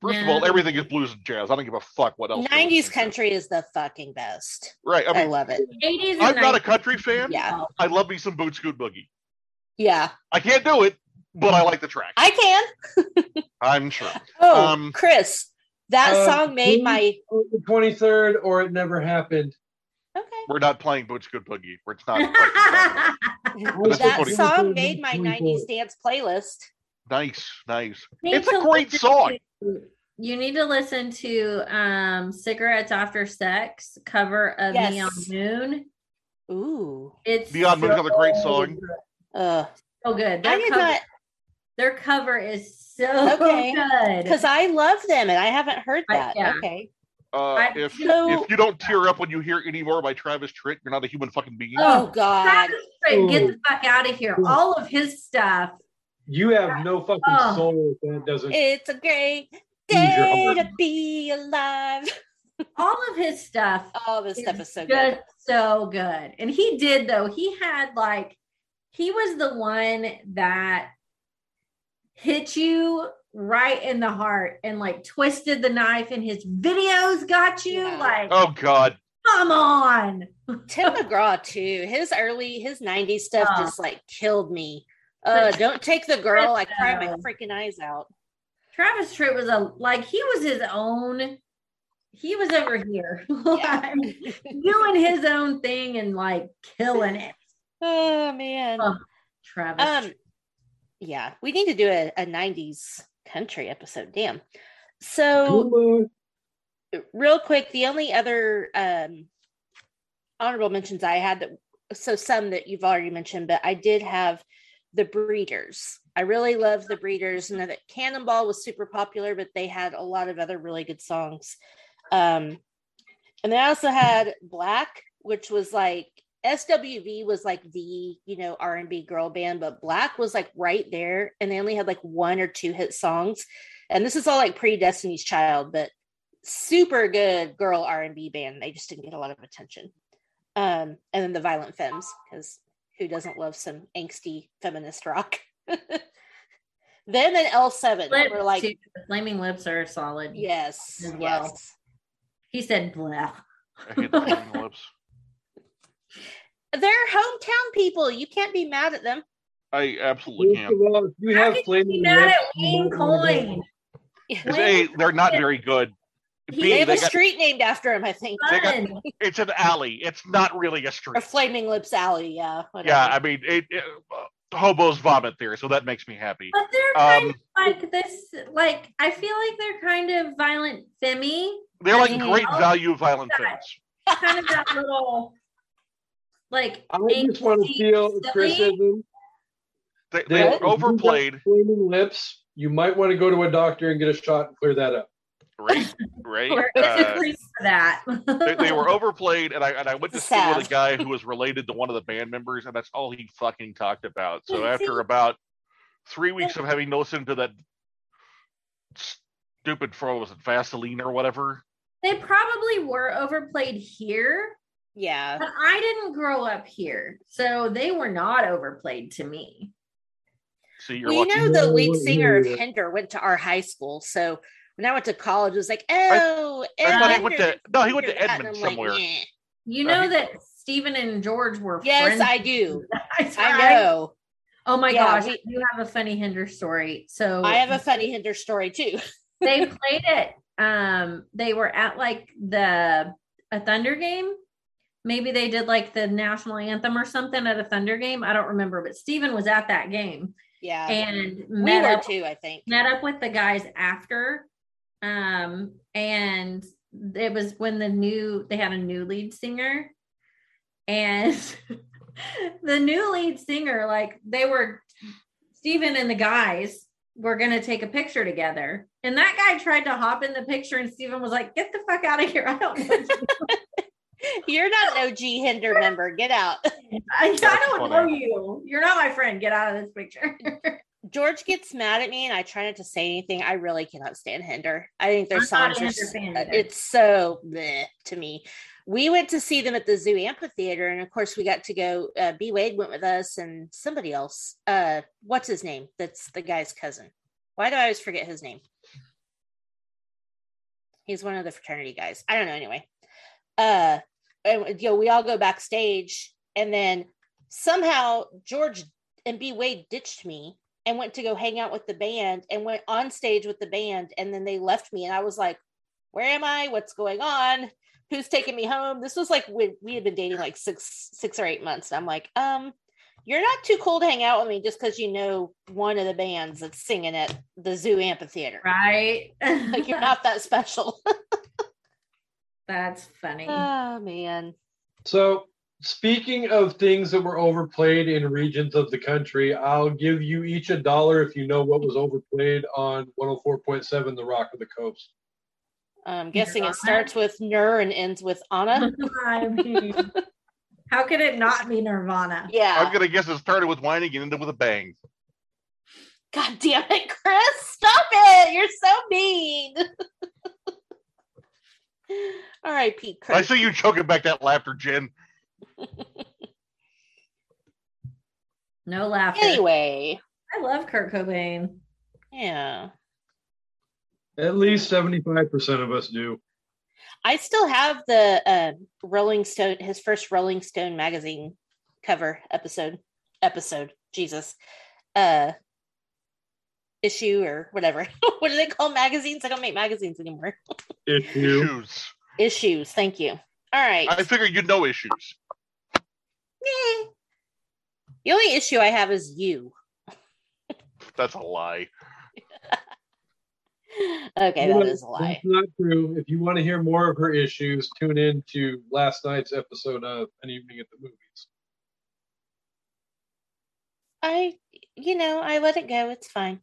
First of all, everything is blues and jazz. I don't give a fuck what else. 90s country is the fucking best. Right. I I, love it. 80s I'm not a country fan. Yeah. I love me some Boot Scoot Boogie. Yeah. I can't do it, but I like the track. I can. I'm sure. Oh, Um, Chris, that uh, song made who- my. The 23rd, or it never happened. Okay. We're not playing Boot Scoot Boogie. We're not. That's that song made my 90s dance playlist. nice, nice. Need It's a to great song. to- you need to listen to um cigarettes after sex cover of Yes. neon moon Ooh. it's Neon Moon's got a great song. Uh, so good I their did cover, not, their cover is so Okay. good because I love them and I haven't heard I- that. yeah. Okay. Uh, I- if So- if you don't tear up when you hear any more by Travis Tritt, you're not a human fucking being. Oh, God. Travis Tritt, get the fuck out of here Ooh. all of his stuff You have no fucking Oh. soul if that doesn't. It's a great day to be alive. all of his stuff All this stuff is is so just good. so good. And he did though. He had like he was the one that hit you right in the heart and like twisted the knife and his videos got you Yeah. like Oh God. come on. Tim McGraw too. His early, his '90s stuff Oh. just like killed me. Uh, don't take the girl. I cry my freaking eyes out. Travis Tritt was a like he was his own he was over here Yeah. doing his own thing and like killing it. Oh man. Oh, Travis. Um, yeah, we need to do a, a '90s country episode. Damn. So real quick, the only other um honorable mentions I had that so some that you've already mentioned, but I did have the breeders. I really love the breeders. and that Cannonball was super popular, but they had a lot of other really good songs. Um, and they also had Black, which was like SWV was like the you know R and B girl band, but Black was like right there, and they only had like one or two hit songs. And this is all like pre Destiny's Child, but super good girl R and B band. They just didn't get a lot of attention. Um, and then the Violent Femmes, because who doesn't love some angsty feminist rock? Them and L7 Lips, were like, too. The flaming lips are solid. yes, As well. yes. He said blah. I hate the Flaming lips. They're hometown people. You can't be mad at them. I absolutely First can. of all, you How have could you flaming be mad at Wayne might Coyne? A, they're not very good. He- B, They have they a got, street named after him, I think. Got- it's an alley. It's not really a street. A Flaming Lips Alley, yeah. Whatever. Yeah, I mean, it, it, uh, hobos vomit there, so that makes me happy. But they're kind Um, of like this, like I feel like they're kind of violent femmy, they're like great value violent things. kind of that little like I just want to feel silly. criticism. They, they if were overplayed. Flaming lips. You might want to go to a doctor and get a shot and clear that up. Right, right. Uh, for that. they, they were overplayed, and I and I went to It's school with a guy who was related to one of the band members, and that's all he fucking talked about. So after about three weeks of having listened to that stupid for was it Vaseline or whatever, they probably were overplayed here, Yeah. but I didn't grow up here, so they were not overplayed to me. see, you're Well, you know, the lead singer of. Hinder went to our high school. So when I went to college, it was like, oh, I thought he went Hinder, to no, he went to Hinder Edmond I'm like, somewhere. "Eh." You Uh, know he- that Stephen and George were Yes, friends. I do. I know. Oh my Yeah, gosh, we- you have a funny Hinder story. So I have a funny Hinder story too. they played it. Um, they were at like the a Thunder game. Maybe they did like the national anthem or something at a Thunder game. I don't remember, but Steven was at that game Yeah. and we met were up, too, I think. met up with the guys after. Um, and it was when the new they had a new lead singer, and the new lead singer, like they were Steven and the guys were going to take a picture together. And that guy tried to hop in the picture, and Steven was like, Get the fuck out of here. I don't know. You're not an OG Hinder member. Get out. I, I don't know you. You're not my friend. Get out of this picture. George gets mad at me and I try not to say anything. I really cannot stand Hinder. I think their I'm songs are Hinder s- fan either. it's so bleh to me. We went to see them at the Zoo Amphitheater, and of course, we got to go. Uh, B Wade went with us, and somebody else. Uh, what's his name? That's the guy's cousin. Why do I always forget his name? He's one of the fraternity guys. I don't know. Anyway, uh, and, you know, we all go backstage, and then somehow George and B Wade ditched me and went to go hang out with the band and went on stage with the band and then they left me and I was like, where am I? What's going on? Who's taking me home? This was like we, we had been dating like six six or eight months. And I'm like, um, you're not too cool to hang out with me just because you know one of the bands that's singing at the zoo amphitheater. right? Like you're not that special. That's funny. oh man. So, speaking of things that were overplayed in regions of the country, I'll give you each a dollar if you know what was overplayed on 104.7 The Rock of the Coast. I'm guessing it starts with Nur and ends with Anna. How could it not be Nirvana? Yeah. I'm gonna guess it started with whining and ended with a bang. God damn it, Chris. Stop it. You're so mean. All right, Pete Chris. I see you choking back that laughter, Jen. No laughter. Anyway, I love Kurt Cobain. yeah. At least 75% of us do. I still have the uh, Rolling Stone, his first Rolling Stone magazine cover episode, episode, Jesus, uh, issue or whatever. what do they call magazines? I don't make magazines anymore. Issues. Issues. Thank you. All right. I figured you'd know issues. Eh. The only issue I have is you. That's a lie. Okay, You that is a lie. That's not true. If you want to hear more of her issues, tune in to last night's episode of An Evening at the Movies. I, you know, I let it go. It's fine.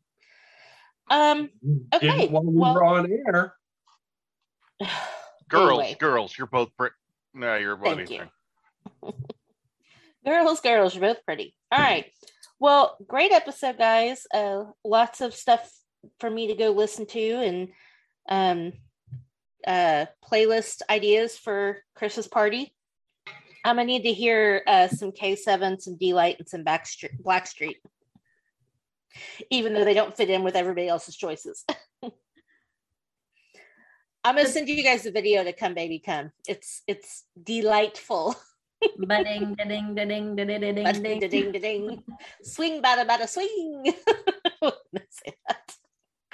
Um, Okay, Didn't while we well- were on air. Girls, Anyway. girls, you're both pretty. No, you're both Thank you. anything. girls, girls, you're both pretty. All right. Well, great episode, guys. Uh, lots of stuff for me to go listen to and um, uh, playlist ideas for Chris's party. I'm gonna need to hear uh, some K7, some Deee-Lite, and some Backstreet, Blackstreet, even though they don't fit in with everybody else's choices. I'm gonna send you guys a video to "Come Baby Come." It's it's delightful. Ba-ding, da-ding, da-ding, da-ding, Ding, da-ding, ding, ding, ding. Swing, bada, bada, swing. Let's say that.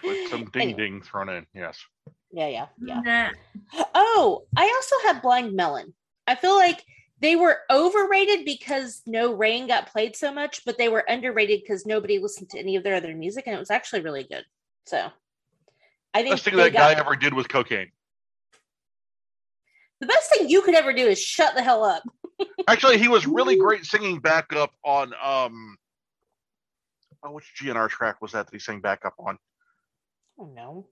With some ding Anyway. ding thrown in. Yes. Yeah, yeah, yeah. Nah. Oh, I also have Blind Melon. I feel like they were overrated because No Rain got played so much, but they were underrated because nobody listened to any of their other music, and it was actually really good. So, I think Best thing that guy got- ever did was cocaine. the best thing you could ever do is shut the hell up. Actually, he was really great singing backup on um. Oh, which GNR track was that that he sang backup on? Oh no.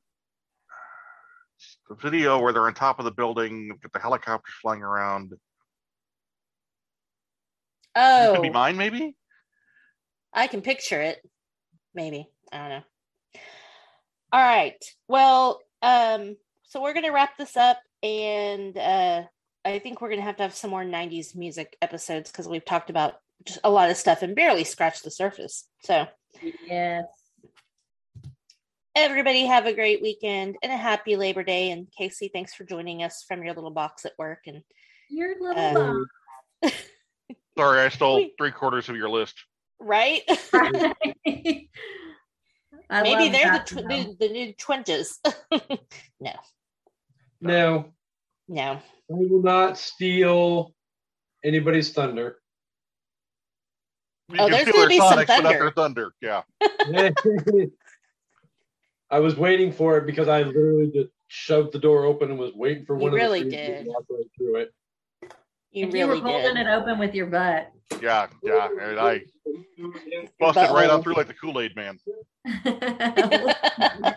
The video where they're on top of the building, with the helicopters flying around. You Oh, could be mine, maybe. I can picture it. Maybe. I don't know. All right. Well, um, so we're gonna wrap this up and uh I think we're gonna have to have some more 90s music episodes because we've talked about just a lot of stuff and barely scratched the surface. So Yes. everybody have a great weekend and a happy Labor Day. And Kasey, thanks for joining us from your little box at work. And Your little Uh, bum. Sorry, I stole Wait. three quarters of your list. right? Maybe they're the, tw- though. the, the new twinjas. no. no. No. I will not steal anybody's thunder. You Oh, there's gonna be some Sonics, but thunder. thunder. Yeah. I was waiting for it because I literally just shoved the door open and was waiting for You one really of the thieves to did. walk right through it. You if you were holding did. it open with your butt. Yeah, yeah. And I busted right out through like the Kool Aid man.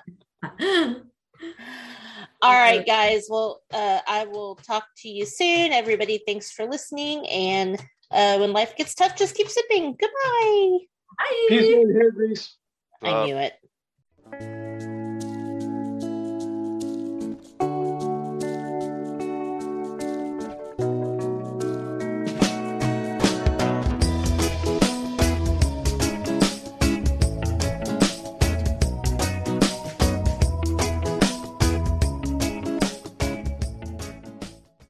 All right, guys. Well, uh, I will talk to you soon. Everybody, thanks for listening. And uh, when life gets tough, just keep sipping. Goodbye. Bye. Peace out here, Reese. I Uh, knew it.